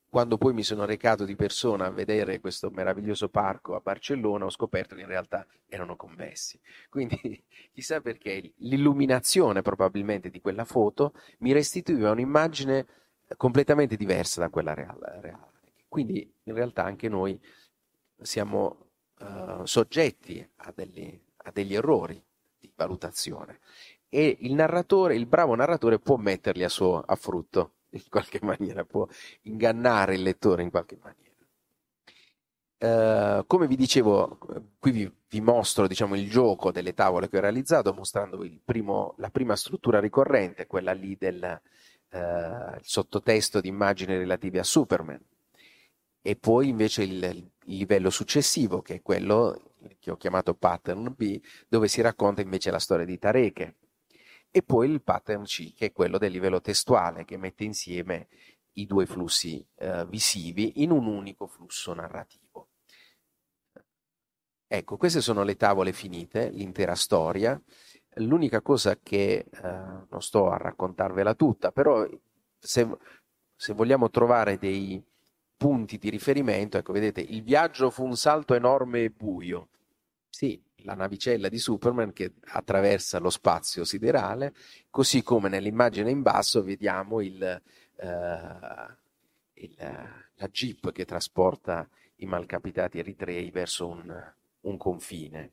B: quando poi mi sono recato di persona a vedere questo meraviglioso parco a Barcellona ho scoperto che in realtà erano convessi. Quindi chissà perché l'illuminazione probabilmente di quella foto mi restituiva un'immagine completamente diversa da quella reale. Quindi in realtà anche noi siamo uh, soggetti a degli, a degli errori di valutazione e il narratore, il bravo narratore può metterli a, suo, a frutto in qualche maniera, può ingannare il lettore in qualche maniera. Uh, come vi dicevo, qui vi, vi mostro diciamo, il gioco delle tavole che ho realizzato, mostrando primo, la prima struttura ricorrente, quella lì del uh, sottotesto di immagini relative a Superman, e poi invece il, il livello successivo, che è quello che ho chiamato pattern B, dove si racconta invece la storia di Tareke. E poi il pattern C, che è quello del livello testuale, che mette insieme i due flussi eh, visivi in un unico flusso narrativo. Ecco, queste sono le tavole finite, l'intera storia. L'unica cosa che eh, non sto a raccontarvela tutta, però se, se vogliamo trovare dei punti di riferimento, ecco, vedete, il viaggio fu un salto enorme e buio. Sì, la navicella di Superman che attraversa lo spazio siderale, così come nell'immagine in basso vediamo il, eh, il, la jeep che trasporta i malcapitati eritrei verso un, un confine.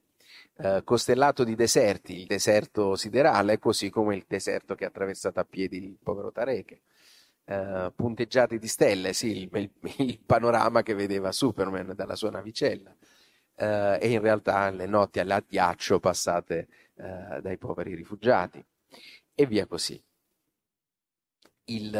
B: Eh, costellato di deserti, il deserto siderale, così come il deserto che ha attraversato a piedi il povero Tarek. Eh, punteggiati di stelle, sì, il, il, panorama che vedeva Superman dalla sua navicella. Eh, e in realtà le notti all'addiaccio passate eh, dai poveri rifugiati. E via così. Il,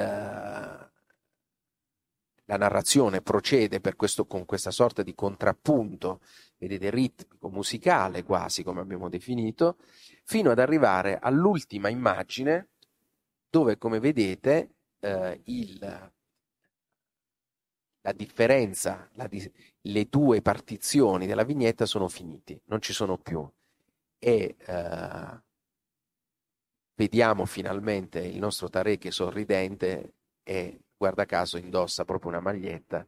B: la narrazione procede questo, con questa sorta di contrappunto vedete, ritmico, musicale quasi, come abbiamo definito, fino ad arrivare all'ultima immagine dove, come vedete, eh, il, la differenza, la, le due partizioni della vignetta sono finiti, non ci sono più. E eh, vediamo finalmente il nostro Tarek sorridente e guarda caso indossa proprio una maglietta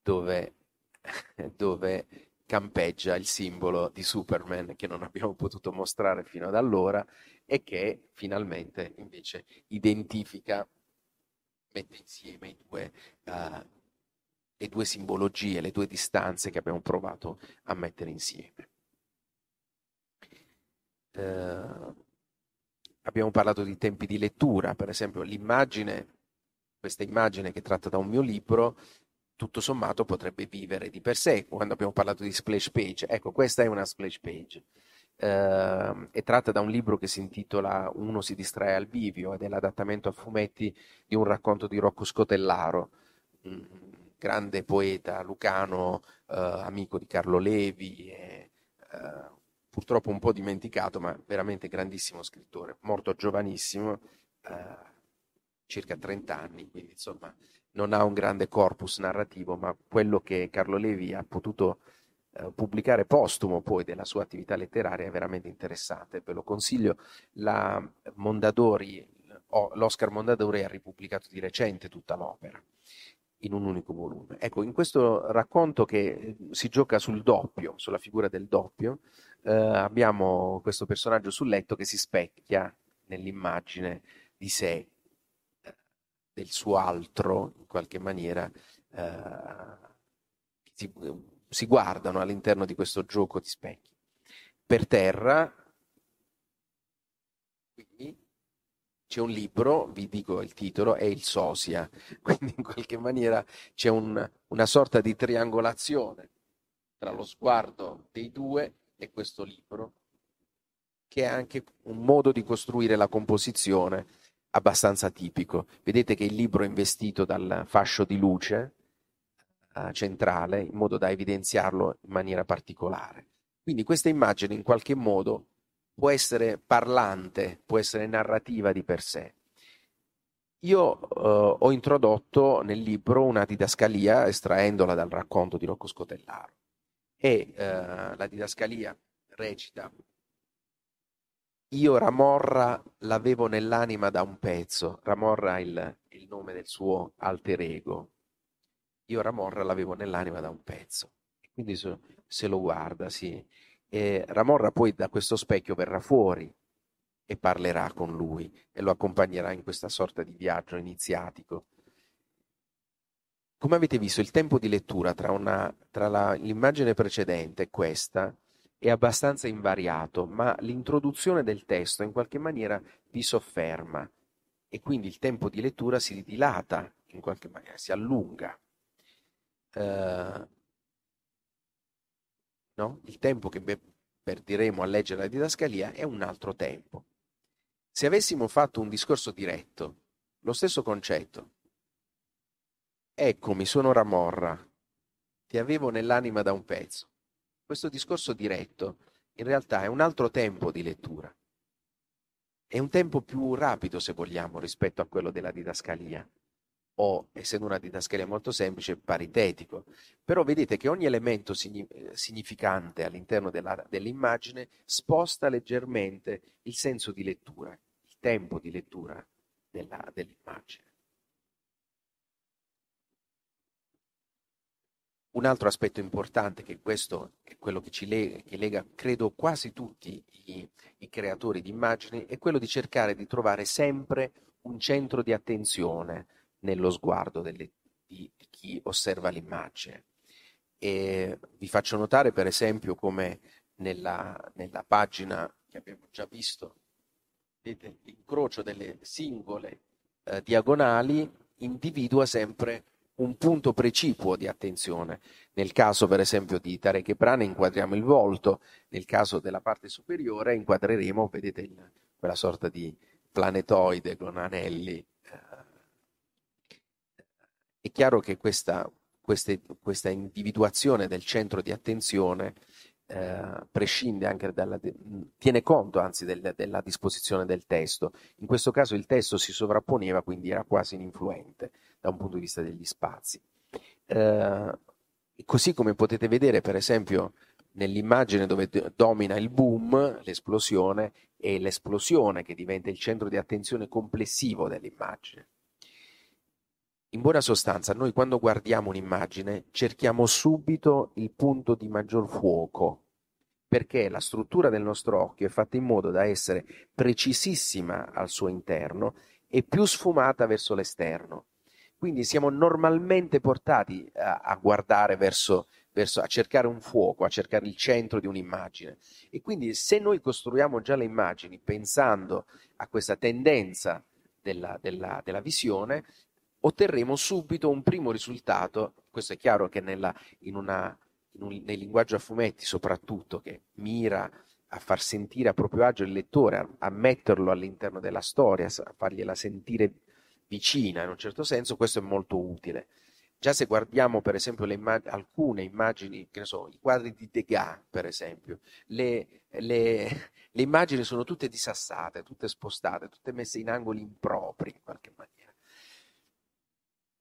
B: dove, dove campeggia il simbolo di Superman che non abbiamo potuto mostrare fino ad allora e che finalmente invece identifica, mette insieme i due, uh, le due simbologie, le due distanze che abbiamo provato a mettere insieme. Uh, abbiamo parlato di tempi di lettura, per esempio l'immagine, questa immagine che tratta da un mio libro, tutto sommato potrebbe vivere di per sé. Quando abbiamo parlato di splash page, ecco, questa è una splash page. Uh, è tratta da un libro che si intitola Uno si distrae al bivio ed è l'adattamento a fumetti di un racconto di Rocco Scotellaro, un grande poeta lucano, uh, amico di Carlo Levi, e, uh, purtroppo un po' dimenticato, ma veramente grandissimo scrittore, morto giovanissimo, circa 30 anni, quindi insomma non ha un grande corpus narrativo, ma quello che Carlo Levi ha potuto eh, pubblicare postumo poi della sua attività letteraria è veramente interessante. Ve lo consiglio. La Mondadori, L'Oscar Mondadori ha ripubblicato di recente tutta l'opera in un unico volume. Ecco, in questo racconto che eh, si gioca sul doppio, sulla figura del doppio, eh, abbiamo questo personaggio sul letto che si specchia nell'immagine di sé del suo altro, in qualche maniera, eh, si, si guardano all'interno di questo gioco di specchi. Per terra, qui c'è un libro, vi dico il titolo, è il Sosia, quindi in qualche maniera c'è un, una sorta di triangolazione tra lo sguardo dei due e questo libro, che è anche un modo di costruire la composizione abbastanza tipico. Vedete che il libro è investito dal fascio di luce uh, centrale in modo da evidenziarlo in maniera particolare. Quindi questa immagine in qualche modo può essere parlante, può essere narrativa di per sé. Io uh, ho introdotto nel libro una didascalia estraendola dal racconto di Rocco Scotellaro e uh, la didascalia recita io Ramorra l'avevo nell'anima da un pezzo. Ramorra è il, il nome del suo alter ego. Io Ramorra l'avevo nell'anima da un pezzo. Quindi se, se lo guarda, sì. E Ramorra poi da questo specchio verrà fuori e parlerà con lui e lo accompagnerà in questa sorta di viaggio iniziatico. Come avete visto, il tempo di lettura tra, una, tra la, l'immagine precedente e questa è abbastanza invariato, ma l'introduzione del testo in qualche maniera vi sofferma e quindi il tempo di lettura si dilata, in qualche maniera si allunga. Uh, no? Il tempo che perdiremo a leggere la didascalia è un altro tempo. Se avessimo fatto un discorso diretto, lo stesso concetto. Eccomi, sono Ramorra, ti avevo nell'anima da un pezzo. Questo discorso diretto in realtà è un altro tempo di lettura. È un tempo più rapido, se vogliamo, rispetto a quello della didascalia. O, essendo una didascalia molto semplice, paritetico. Però vedete che ogni elemento significante all'interno della, dell'immagine sposta leggermente il senso di lettura, il tempo di lettura della, dell'immagine. Un altro aspetto importante, che questo è quello che ci lega, che lega credo, quasi tutti i, i creatori di immagini, è quello di cercare di trovare sempre un centro di attenzione nello sguardo delle, di, di, chi osserva l'immagine. E vi faccio notare, per esempio, come nella, nella pagina che abbiamo già visto, vedete, l'incrocio delle singole eh, diagonali individua sempre un punto precipuo di attenzione. Nel caso, per esempio, di Tarek Brane inquadriamo il volto, nel caso della parte superiore inquadreremo, vedete, quella sorta di planetoide con anelli. È chiaro che questa, queste, questa individuazione del centro di attenzione eh, prescinde anche dalla, tiene conto anzi del, della disposizione del testo. In questo caso il testo si sovrapponeva, quindi era quasi ininfluente da un punto di vista degli spazi. Eh, così come potete vedere, per esempio, nell'immagine dove domina il boom, l'esplosione, è l'esplosione che diventa il centro di attenzione complessivo dell'immagine. In buona sostanza, noi quando guardiamo un'immagine cerchiamo subito il punto di maggior fuoco, perché la struttura del nostro occhio è fatta in modo da essere precisissima al suo interno e più sfumata verso l'esterno. Quindi siamo normalmente portati a, a guardare verso, verso, a cercare un fuoco, a cercare il centro di un'immagine. E quindi se noi costruiamo già le immagini pensando a questa tendenza della, della, della visione, otterremo subito un primo risultato. Questo è chiaro che nella, in una, in un, nel linguaggio a fumetti soprattutto, che mira a far sentire a proprio agio il lettore, a, a metterlo all'interno della storia, a fargliela sentire vicina in un certo senso, questo è molto utile. Già se guardiamo per esempio immag- alcune immagini, che ne so, i quadri di Degas per esempio, le, le, le immagini sono tutte disassate, tutte spostate, tutte messe in angoli impropri in qualche.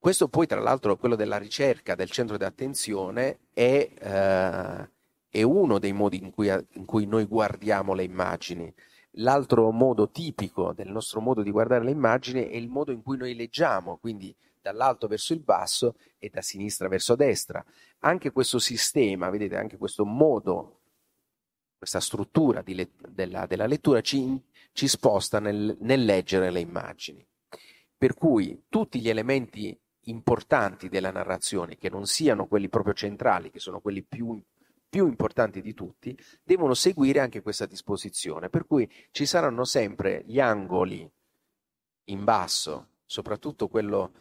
B: Questo poi tra l'altro, quello della ricerca del centro di attenzione, è, eh, è uno dei modi in cui, in cui noi guardiamo le immagini. L'altro modo tipico del nostro modo di guardare le immagini è il modo in cui noi leggiamo, quindi dall'alto verso il basso e da sinistra verso destra. Anche questo sistema, vedete, anche questo modo, questa struttura let- della, della, lettura ci, ci sposta nel, nel leggere le immagini. Per cui tutti gli elementi importanti della narrazione, che non siano quelli proprio centrali, che sono quelli più più importanti di tutti, devono seguire anche questa disposizione, per cui ci saranno sempre gli angoli in basso, soprattutto quello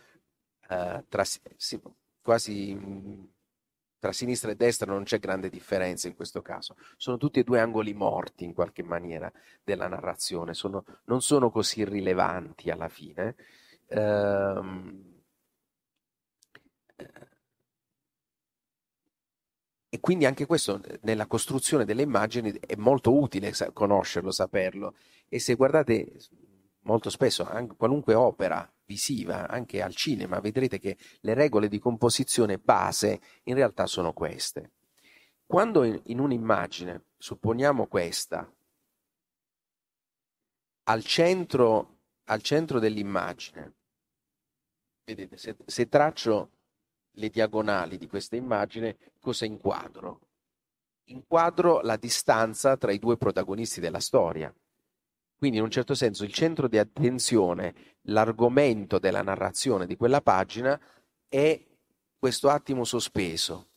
B: eh, tra, sì, quasi tra sinistra e destra non c'è grande differenza in questo caso, sono tutti e due angoli morti in qualche maniera della narrazione, sono, non sono così rilevanti alla fine. Ehm, E quindi anche questo nella costruzione delle immagini è molto utile conoscerlo, saperlo. E se guardate molto spesso anche qualunque opera visiva, anche al cinema, vedrete che le regole di composizione base in realtà sono queste. Quando in, in un'immagine, supponiamo questa, al centro, al centro dell'immagine, vedete, se, se traccio le diagonali di questa immagine, cosa inquadro? Inquadro la distanza tra i due protagonisti della storia. Quindi in un certo senso il centro di attenzione, l'argomento della narrazione di quella pagina è questo attimo sospeso,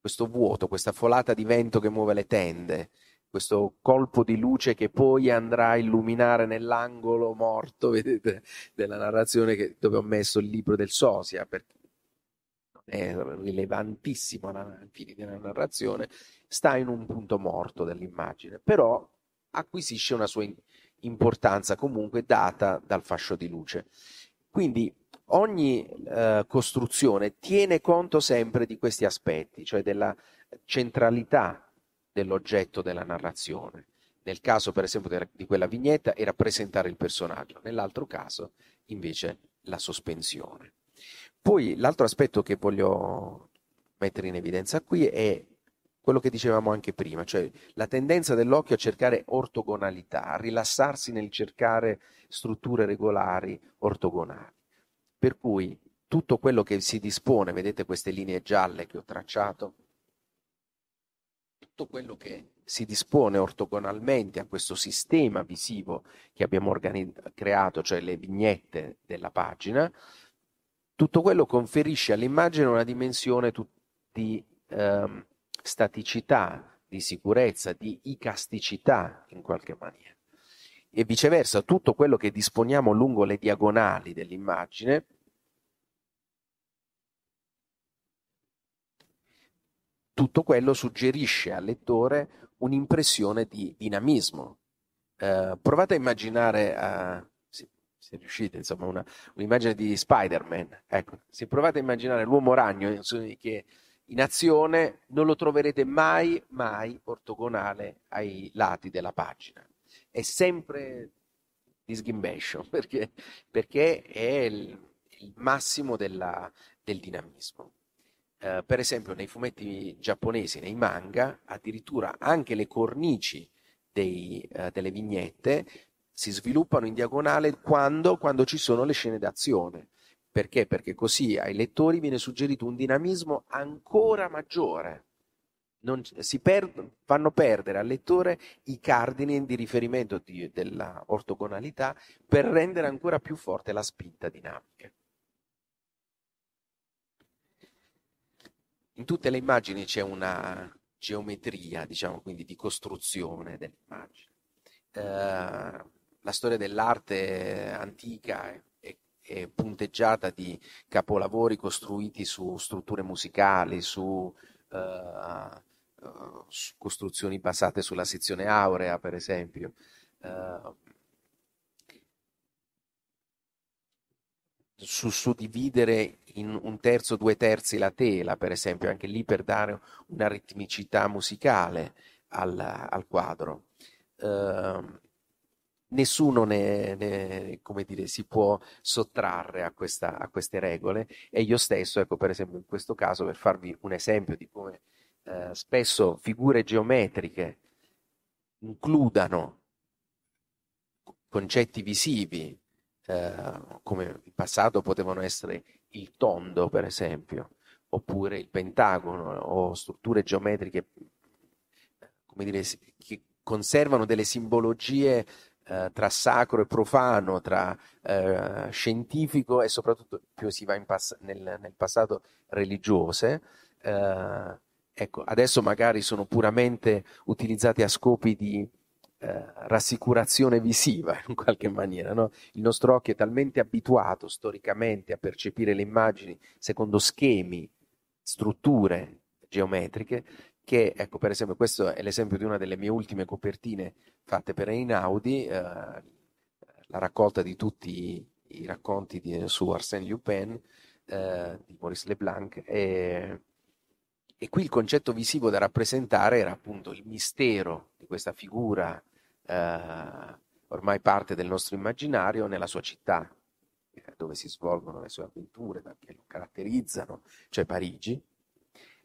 B: questo vuoto, questa folata di vento che muove le tende, questo colpo di luce che poi andrà a illuminare nell'angolo morto, vedete, della narrazione che, dove ho messo il libro del Sosia, perché è rilevantissimo ai fini della narrazione, sta in un punto morto dell'immagine, però acquisisce una sua importanza comunque data dal fascio di luce. Quindi ogni eh, costruzione tiene conto sempre di questi aspetti, cioè della centralità dell'oggetto della narrazione. Nel caso, per esempio, di quella vignetta era presentare il personaggio, nell'altro caso, invece, la sospensione. Poi l'altro aspetto che voglio mettere in evidenza qui è quello che dicevamo anche prima, cioè la tendenza dell'occhio a cercare ortogonalità, a rilassarsi nel cercare strutture regolari ortogonali. Per cui tutto quello che si dispone, vedete queste linee gialle che ho tracciato, tutto quello che si dispone ortogonalmente a questo sistema visivo che abbiamo organizz- creato, cioè le vignette della pagina, tutto quello conferisce all'immagine una dimensione di ehm, staticità, di sicurezza, di icasticità in qualche maniera. E viceversa, tutto quello che disponiamo lungo le diagonali dell'immagine tutto quello suggerisce al lettore un'impressione di dinamismo. Eh, provate a immaginare, uh, se, riuscite, insomma, una, un'immagine di Spider-Man. Ecco, se provate a immaginare l'uomo ragno che in azione non lo troverete mai, mai ortogonale ai lati della pagina. È sempre di sghimbescio perché, perché è il, il massimo della, del dinamismo. Uh, per esempio nei fumetti giapponesi, nei manga, addirittura anche le cornici dei, uh, delle vignette si sviluppano in diagonale quando, quando ci sono le scene d'azione. Perché? Perché così ai lettori viene suggerito un dinamismo ancora maggiore. Non, si per, fanno perdere al lettore i cardini di riferimento di, della ortogonalità per rendere ancora più forte la spinta dinamica. In tutte le immagini c'è una geometria, diciamo, quindi di costruzione dell'immagine. Eh, la storia dell'arte antica è è punteggiata di capolavori costruiti su strutture musicali, su, uh, costruzioni basate sulla sezione aurea, per esempio. Uh, su suddividere in un terzo, due terzi la tela, per esempio, anche lì per dare una ritmicità musicale al, al quadro. Uh, nessuno ne, ne, dire, si può sottrarre a, questa, a, queste regole e io stesso, ecco per esempio in questo caso, per farvi un esempio di come eh, spesso figure geometriche includano concetti visivi, eh, come in passato potevano essere il tondo per esempio, oppure il pentagono o strutture geometriche dire, che conservano delle simbologie eh, tra sacro e profano, tra eh, scientifico e soprattutto più si va pass- nel, nel, passato religiose. Eh, ecco, adesso magari sono puramente utilizzati a scopi di eh, rassicurazione visiva in qualche maniera. No? Il nostro occhio è talmente abituato storicamente a percepire le immagini secondo schemi, strutture geometriche che, ecco, per esempio, questo è l'esempio di una delle mie ultime copertine fatte per Einaudi, eh, la raccolta di tutti i racconti di, su Arsène Lupin eh, di Maurice Leblanc e, e, qui il concetto visivo da rappresentare era appunto il mistero di questa figura eh, ormai parte del nostro immaginario nella sua città eh, dove si svolgono le sue avventure che lo caratterizzano, cioè Parigi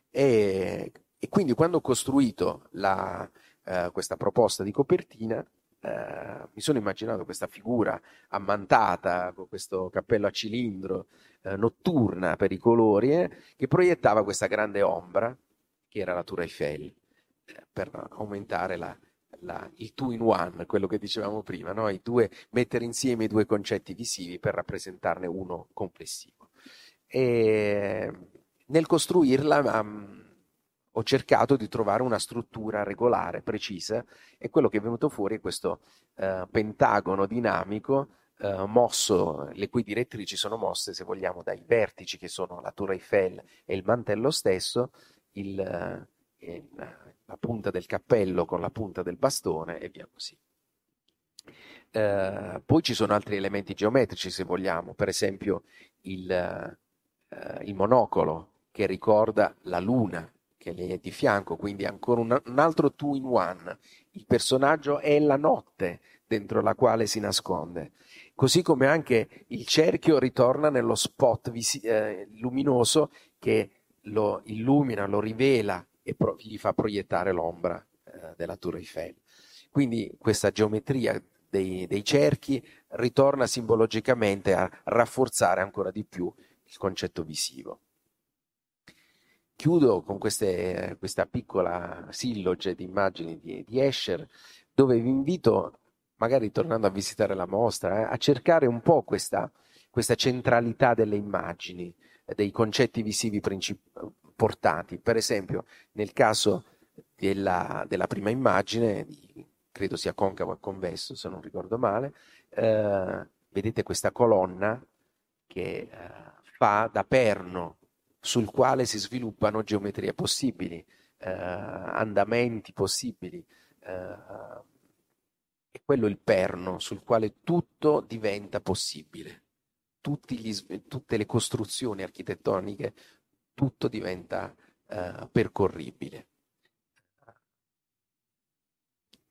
B: e e quindi quando ho costruito la, eh, questa proposta di copertina, eh, mi sono immaginato questa figura ammantata con questo cappello a cilindro, eh, notturna per i colori, eh, che proiettava questa grande ombra, che era la Tour Eiffel, eh, per aumentare la, la, il two in one, quello che dicevamo prima, no? due, mettere insieme i due concetti visivi per rappresentarne uno complessivo. E nel costruirla um, ho cercato di trovare una struttura regolare, precisa, e quello che è venuto fuori è questo eh, pentagono dinamico eh, mosso, le cui direttrici sono mosse, se vogliamo, dai vertici che sono la Tour Eiffel e il mantello stesso, il, eh, la punta del cappello con la punta del bastone e via così. Uh, poi ci sono altri elementi geometrici, se vogliamo, per esempio il, uh, il monocolo che ricorda la luna, che lei è di fianco, quindi ancora un, un altro two in one. Il personaggio è la notte dentro la quale si nasconde. Così come anche il cerchio ritorna nello spot visi- eh, luminoso che lo illumina, lo rivela e pro- gli fa proiettare l'ombra eh, della Tour Eiffel. Quindi questa geometria dei, dei cerchi ritorna simbologicamente a rafforzare ancora di più il concetto visivo. Chiudo con queste, questa piccola silloge di immagini di, di, Escher, dove vi invito, magari tornando a visitare la mostra, eh, a cercare un po' questa, questa centralità delle immagini, dei concetti visivi princip- portati. Per esempio, nel caso della, della prima immagine, credo sia concavo e convesso, se non ricordo male, eh, vedete questa colonna che eh, fa da perno sul quale si sviluppano geometrie possibili, eh, andamenti possibili. Eh, è quello il perno sul quale tutto diventa possibile. Gli, tutte le costruzioni architettoniche, tutto diventa eh, percorribile.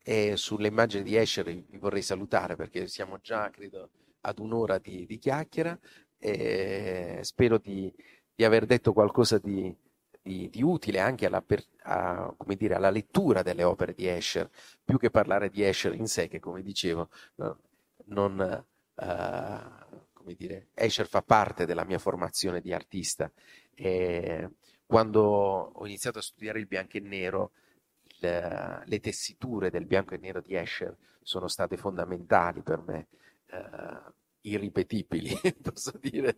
B: E sulle immagini di Escher vi vorrei salutare perché siamo già, credo, ad un'ora di, di chiacchiera e spero di, di aver detto qualcosa di, di, di utile anche alla, per, a, dire, alla, lettura delle opere di Escher, più che parlare di Escher in sé, che come dicevo, no, non, uh, come dire, Escher fa parte della mia formazione di artista. E quando ho iniziato a studiare il bianco e nero, il, le tessiture del bianco e nero di Escher sono state fondamentali per me. Uh, irripetibili, posso dire,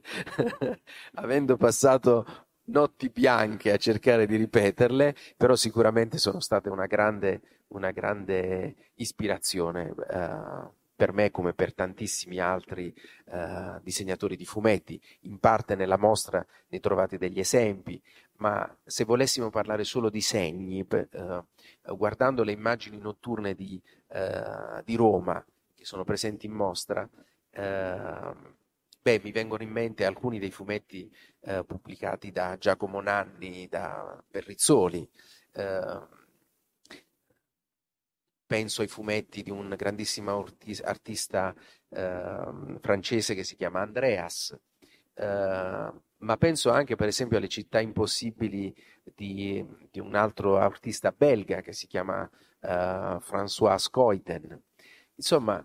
B: avendo passato notti bianche a cercare di ripeterle, però sicuramente sono state una grande, una grande ispirazione uh, per me come per tantissimi altri uh, disegnatori di fumetti. In parte nella mostra ne trovate degli esempi, ma se volessimo parlare solo di segni, uh, guardando le immagini notturne di, di Roma che sono presenti in mostra, Ehm, beh, mi vengono in mente alcuni dei fumetti eh, pubblicati da Giacomo Nanni, da Perrizzoli. Eh, penso ai fumetti di un grandissimo artista eh, francese che si chiama Andreas, ehm, ma penso anche per esempio alle città impossibili di, di un altro artista belga che si chiama eh, François Scoiten. Insomma,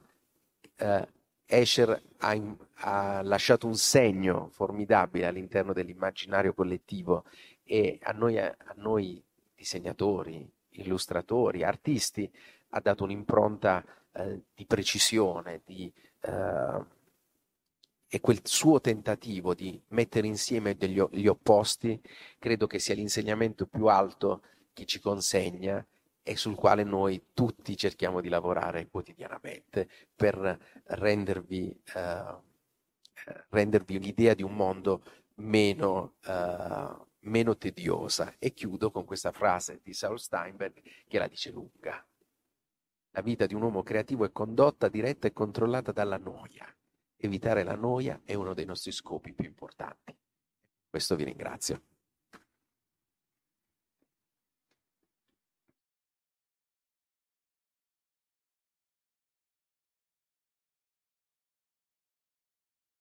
B: eh, Escher ha, ha, lasciato un segno formidabile all'interno dell'immaginario collettivo e a noi, a noi disegnatori, illustratori, artisti ha dato un'impronta eh, di precisione di, eh, e quel suo tentativo di mettere insieme degli, gli opposti credo che sia l'insegnamento più alto che ci consegna e sul quale noi tutti cerchiamo di lavorare quotidianamente per rendervi, eh, rendervi l'idea di un mondo meno, eh, meno tediosa. E chiudo con questa frase di Saul Steinberg che la dice lunga. La vita di un uomo creativo è condotta, diretta e controllata dalla noia. Evitare la noia è uno dei nostri scopi più importanti. Questo vi ringrazio.